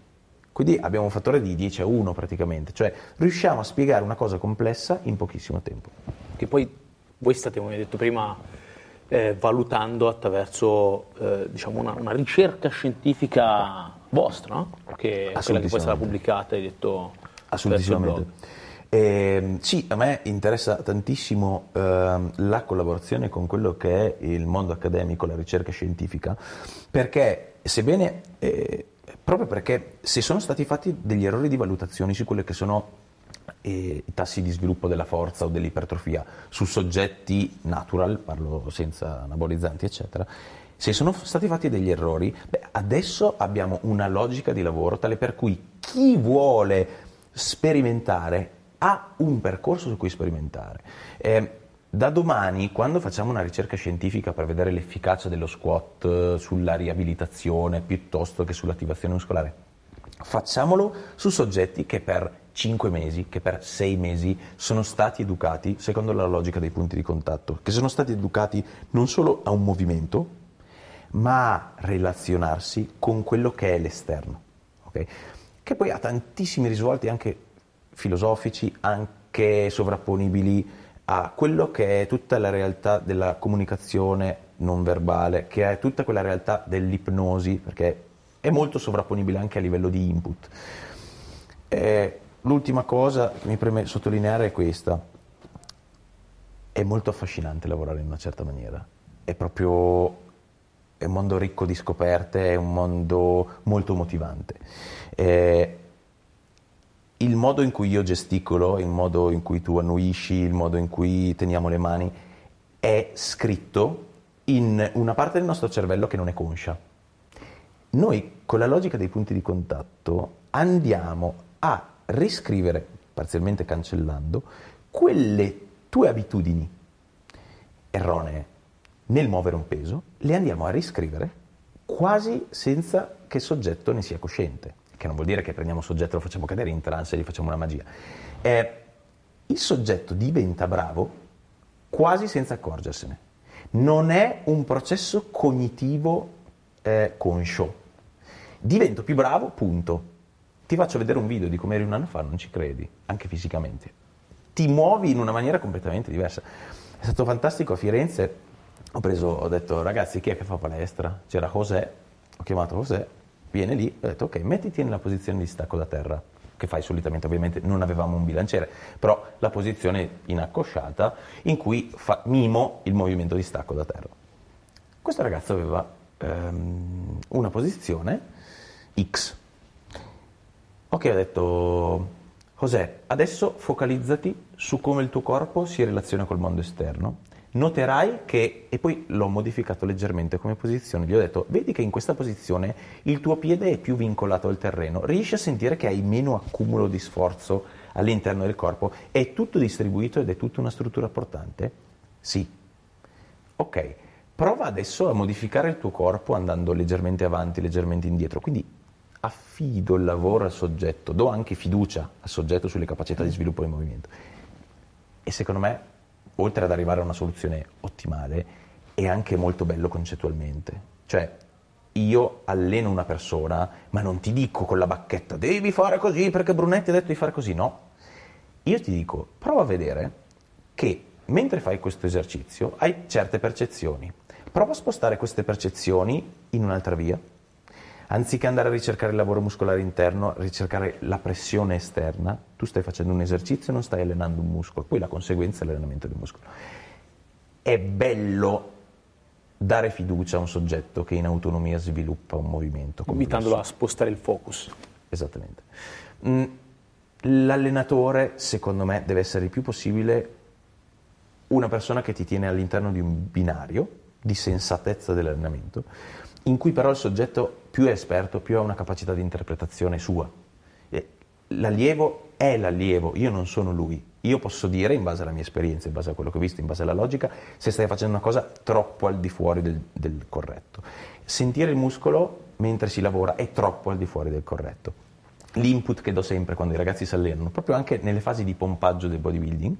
Quindi abbiamo un fattore di 10 a 1 praticamente, cioè riusciamo a spiegare una cosa complessa in pochissimo tempo. Che poi voi state, come hai detto prima, eh, valutando attraverso eh, diciamo una, una, ricerca scientifica vostra, no? che è quella che poi sarà pubblicata, hai detto Assolutamente. Eh, sì, a me interessa tantissimo eh, la collaborazione con quello che è il mondo accademico, la ricerca scientifica, perché sebbene, eh, proprio perché se sono stati fatti degli errori di valutazione su quelle che sono i tassi di sviluppo della forza o dell'ipertrofia su soggetti natural, parlo senza anabolizzanti, eccetera, se sono stati fatti degli errori, beh, adesso abbiamo una logica di lavoro tale per cui chi vuole sperimentare ha un percorso su cui sperimentare. Eh, da domani, quando facciamo una ricerca scientifica per vedere l'efficacia dello squat eh, sulla riabilitazione piuttosto che sull'attivazione muscolare, facciamolo su soggetti che per 5 mesi, che per 6 mesi sono stati educati secondo la logica dei punti di contatto, che sono stati educati non solo a un movimento, ma a relazionarsi con quello che è l'esterno, okay? che poi ha tantissimi risvolti anche filosofici, anche sovrapponibili a quello che è tutta la realtà della comunicazione non verbale, che è tutta quella realtà dell'ipnosi, perché è molto sovrapponibile anche a livello di input. Eh, l'ultima cosa che mi preme sottolineare è questa. È molto affascinante lavorare in una certa maniera. È proprio è un mondo ricco di scoperte, è un mondo molto motivante. Eh, il modo in cui io gesticolo, il modo in cui tu annuisci, il modo in cui teniamo le mani, è scritto in una parte del nostro cervello che non è conscia. Noi con la logica dei punti di contatto andiamo a riscrivere, parzialmente cancellando, quelle tue abitudini erronee nel muovere un peso, le andiamo a riscrivere quasi senza che il soggetto ne sia cosciente, che non vuol dire che prendiamo un soggetto, lo facciamo cadere in trance e gli facciamo una magia. Eh, il soggetto diventa bravo quasi senza accorgersene. Non è un processo cognitivo eh, conscio. Divento più bravo, punto. Ti faccio vedere un video di come eri un anno fa, non ci credi, anche fisicamente. Ti muovi in una maniera completamente diversa. È stato fantastico a Firenze, ho, preso, ho detto ragazzi chi è che fa palestra? C'era José, ho chiamato José, viene lì, ho detto ok mettiti nella posizione di stacco da terra, che fai solitamente, ovviamente non avevamo un bilanciere, però la posizione inaccosciata in cui fa, mimo il movimento di stacco da terra. Questo ragazzo aveva ehm, una posizione X. Ok, ho detto José, adesso focalizzati su come il tuo corpo si relaziona col mondo esterno noterai che, e poi l'ho modificato leggermente come posizione, gli ho detto, vedi che in questa posizione il tuo piede è più vincolato al terreno, riesci a sentire che hai meno accumulo di sforzo all'interno del corpo, è tutto distribuito ed è tutta una struttura portante? Sì. Ok, prova adesso a modificare il tuo corpo andando leggermente avanti, leggermente indietro, quindi affido il lavoro al soggetto, do anche fiducia al soggetto sulle capacità di sviluppo del movimento. E secondo me oltre ad arrivare a una soluzione ottimale, è anche molto bello concettualmente. Cioè, io alleno una persona, ma non ti dico con la bacchetta devi fare così perché Brunetti ha detto di fare così, no. Io ti dico, prova a vedere che mentre fai questo esercizio hai certe percezioni. Prova a spostare queste percezioni in un'altra via anziché andare a ricercare il lavoro muscolare interno, a ricercare la pressione esterna, tu stai facendo un esercizio e non stai allenando un muscolo, poi la conseguenza è l'allenamento del muscolo. È bello dare fiducia a un soggetto che in autonomia sviluppa un movimento. Invitandolo a spostare il focus. Esattamente. Mm, l'allenatore, secondo me, deve essere il più possibile una persona che ti tiene all'interno di un binario di sensatezza dell'allenamento, in cui però il soggetto più è esperto, più ha una capacità di interpretazione sua. L'allievo è l'allievo, io non sono lui. Io posso dire, in base alla mia esperienza, in base a quello che ho visto, in base alla logica, se stai facendo una cosa troppo al di fuori del, del corretto. Sentire il muscolo mentre si lavora è troppo al di fuori del corretto. L'input che do sempre quando i ragazzi si allenano, proprio anche nelle fasi di pompaggio del bodybuilding,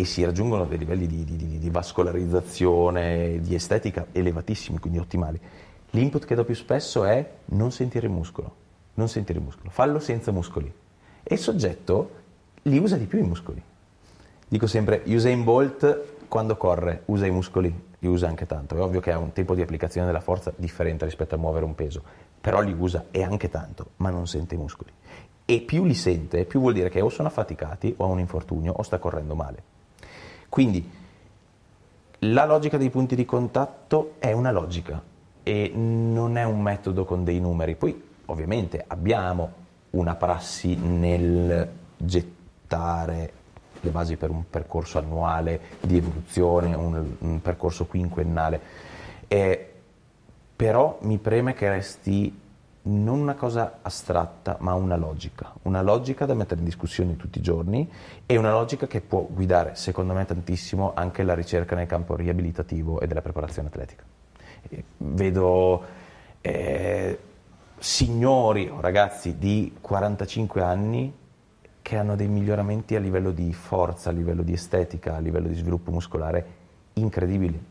e si raggiungono dei livelli di, di, di vascolarizzazione, di estetica elevatissimi, quindi ottimali L'input che do più spesso è non sentire il muscolo, non sentire il muscolo, fallo senza muscoli. E il soggetto li usa di più i muscoli. Dico sempre, Usain Bolt quando corre usa i muscoli, li usa anche tanto. È ovvio che ha un tempo di applicazione della forza differente rispetto a muovere un peso, però li usa e anche tanto, ma non sente i muscoli. E più li sente, più vuol dire che o sono affaticati o ha un infortunio o sta correndo male. Quindi la logica dei punti di contatto è una logica, e non è un metodo con dei numeri. Poi ovviamente abbiamo una prassi nel gettare le basi per un percorso annuale di evoluzione, un, un percorso quinquennale, eh, però mi preme che resti non una cosa astratta, ma una logica, una logica da mettere in discussione tutti i giorni e una logica che può guidare, secondo me, tantissimo anche la ricerca nel campo riabilitativo e della preparazione atletica vedo eh, signori o ragazzi di 45 anni che hanno dei miglioramenti a livello di forza, a livello di estetica, a livello di sviluppo muscolare incredibili.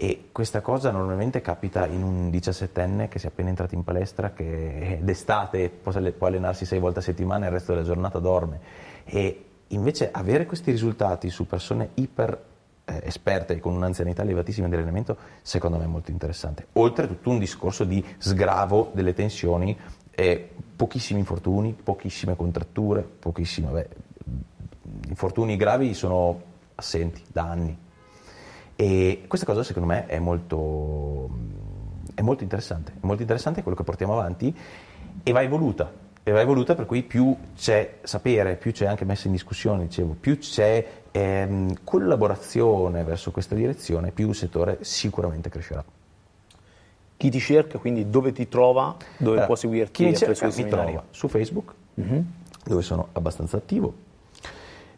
E questa cosa normalmente capita in un 17enne che si è appena entrato in palestra, che d'estate può allenarsi sei volte a settimana e il resto della giornata dorme. E invece avere questi risultati su persone iper eh, esperte con un'anzianità elevatissima di allenamento, secondo me è molto interessante. Oltre a tutto un discorso di sgravo delle tensioni E pochissimi infortuni, pochissime contratture, pochissime, beh, infortuni gravi sono assenti da anni. E questa cosa secondo me è molto, è molto interessante, è molto interessante quello che portiamo avanti e va evoluta, e va evoluta per cui più c'è sapere, più c'è anche messa in discussione, dicevo, più c'è ehm, collaborazione verso questa direzione, più il settore sicuramente crescerà. Chi ti cerca, quindi dove ti trova, dove Allora, può seguirti Chi mi cerca mi seminari? trova su Facebook, dove sono abbastanza attivo,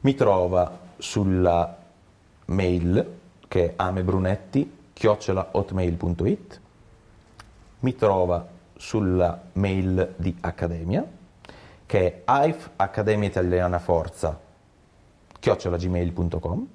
mi trova sulla mail che è amebrunetti hotmail.it mi trova sulla mail di Accademia che è AIF Accademia Italiana Forza chiocciolagmail.com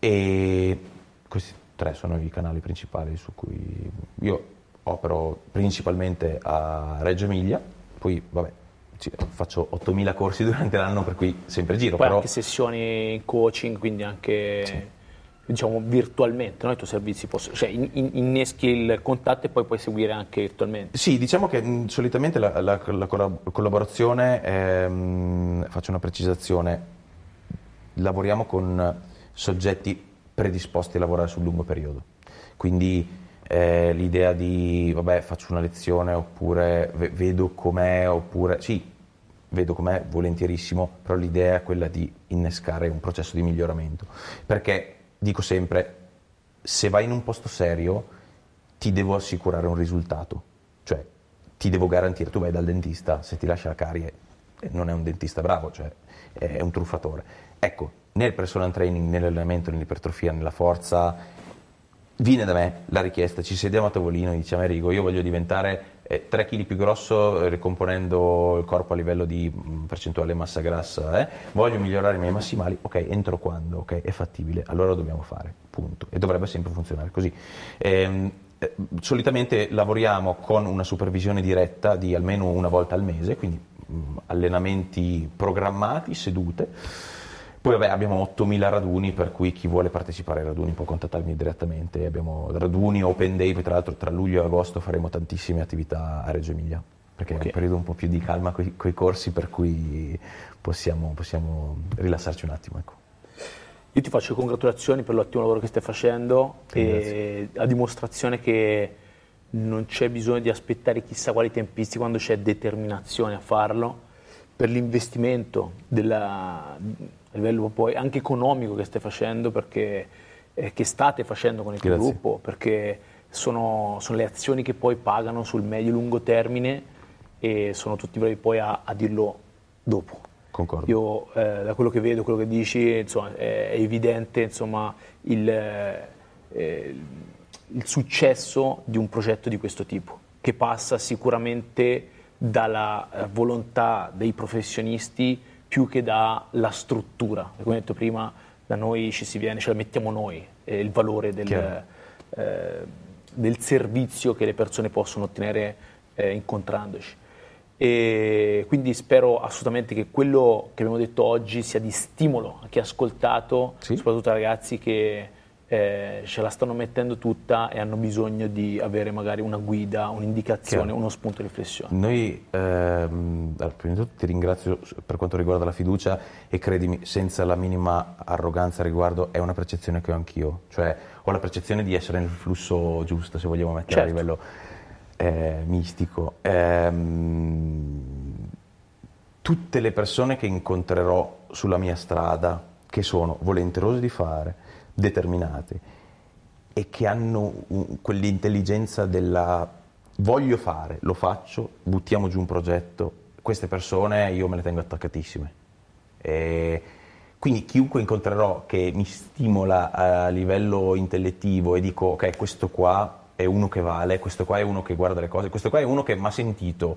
e questi tre sono i canali principali su cui io opero principalmente a Reggio Emilia, poi vabbè ci- faccio 8000 corsi durante l'anno per cui sempre giro, Poi però anche sessioni in coaching, quindi anche diciamo virtualmente, no? i tuoi servizi possono, cioè in- in- inneschi il contatto e poi puoi seguire anche virtualmente. Sì, diciamo che mh, solitamente la, la- la collab- collaborazione, è, mh, faccio una precisazione, lavoriamo con soggetti predisposti a lavorare sul lungo periodo. Quindi eh, l'idea di, vabbè, faccio una lezione oppure ve- vedo com'è, oppure sì, vedo com'è volentierissimo, però l'idea è quella di innescare un processo di miglioramento. Perché dico sempre, se vai in un posto serio, ti devo assicurare un risultato, cioè ti devo garantire, tu vai dal dentista, se ti lascia la carie eh, non è un dentista bravo, cioè è un truffatore. Ecco, nel personal training, nell'allenamento, nell'ipertrofia, nella forza, viene da me la richiesta, ci sediamo a tavolino e diciamo Enrico, io voglio diventare eh, 3 kg più grosso eh, ricomponendo il corpo a livello di mh, percentuale massa grassa, eh, voglio migliorare i miei massimali, ok, entro quando, ok, è fattibile, allora lo dobbiamo fare, punto. E dovrebbe sempre funzionare così. Ehm, eh, solitamente lavoriamo con una supervisione diretta di almeno una volta al mese, quindi mh, allenamenti programmati, sedute. Poi vabbè, abbiamo 8.000 raduni, per cui chi vuole partecipare ai raduni può contattarmi direttamente. Abbiamo raduni, open day, poi tra l'altro tra luglio e agosto faremo tantissime attività a Reggio Emilia, perché è Ok. un periodo un po' più di calma con i corsi, per cui possiamo, possiamo rilassarci un attimo. Ecco. Io ti faccio congratulazioni per l'ottimo lavoro che stai facendo e a dimostrazione che non c'è bisogno di aspettare chissà quali tempisti quando c'è determinazione a farlo, per l'investimento della- a livello poi anche economico che stai facendo, perché, eh, che state facendo con il tuo gruppo, perché sono, sono le azioni che poi pagano sul medio-lungo termine e sono tutti bravi poi a, a dirlo dopo. Concordo. Io eh, da quello che vedo, quello che dici, insomma, è, è evidente insomma, il, eh, il successo di un progetto di questo tipo, che passa sicuramente dalla eh, volontà dei professionisti più che dalla struttura. Come ho detto prima, da noi ci si viene, ce la mettiamo noi, eh, il valore del, eh, del servizio che le persone possono ottenere eh, incontrandoci. E quindi spero assolutamente che quello che abbiamo detto oggi sia di stimolo a chi ha ascoltato, Sì. soprattutto ai ragazzi che eh, ce la stanno mettendo tutta e hanno bisogno di avere magari una guida, un'indicazione, Chiaro. uno spunto di riflessione. Noi, ehm, prima di tutto ti ringrazio per quanto riguarda la fiducia e credimi, senza la minima arroganza a riguardo, è una percezione che ho anch'io, cioè ho la percezione di essere nel flusso giusto, se vogliamo mettere a Certo. livello eh, mistico. Ehm, tutte le persone che incontrerò sulla mia strada, che sono volenterose di fare, determinate e che hanno un- quell'intelligenza della voglio fare, lo faccio, buttiamo giù un progetto, queste persone io me le tengo attaccatissime. E quindi chiunque incontrerò che mi stimola a livello intellettivo e dico ok questo qua è uno che vale, questo qua è uno che guarda le cose, questo qua è uno che mi ha sentito,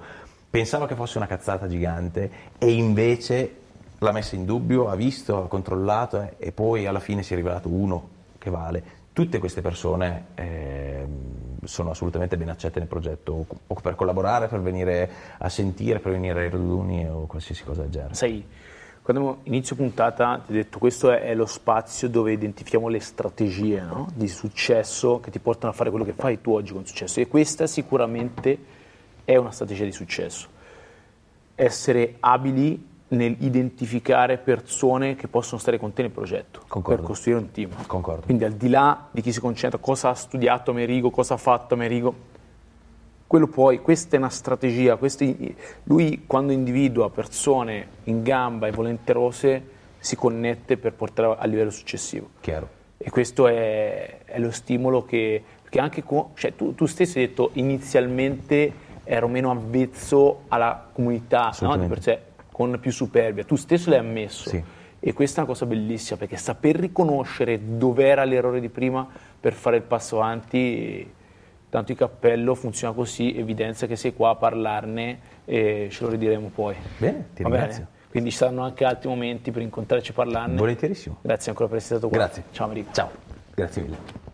pensava che fosse una cazzata gigante e invece l'ha messa in dubbio, ha visto, ha controllato eh, e poi alla fine si è rivelato uno che vale. Tutte queste persone ehm, sono assolutamente ben accette nel progetto o, per collaborare, per venire a sentire, per venire ai raduni o qualsiasi cosa del genere. Sai, quando inizio puntata ti ho detto questo è, è lo spazio dove identifichiamo le strategie no? di successo che ti portano a fare quello che fai tu oggi con successo e questa sicuramente è una strategia di successo. Essere abili nel identificare persone che possono stare con te nel progetto Concordo. per costruire un team. Concordo. Quindi al di là di chi si concentra, cosa ha studiato Amerigo, cosa ha fatto Amerigo, quello poi, questa è una strategia, questi, lui quando individua persone in gamba e volenterose si connette per portare al livello successivo. Chiaro. E questo è, è lo stimolo che, che anche con, cioè tu, tu stesso hai detto inizialmente ero meno avvezzo alla comunità, no? di per sé, con più superbia, tu stesso l'hai ammesso. Sì. E questa è una cosa bellissima perché saper riconoscere dov'era l'errore di prima per fare il passo avanti, tanto il cappello funziona così, evidenzia che sei qua a parlarne e ce lo ridiremo poi. Bene, ti Va ringrazio. bene? Quindi ci saranno anche altri momenti per incontrarci e parlarne. Volentierissimo. Grazie ancora per essere stato qua. Grazie. Ciao Americo. Ciao. Grazie mille.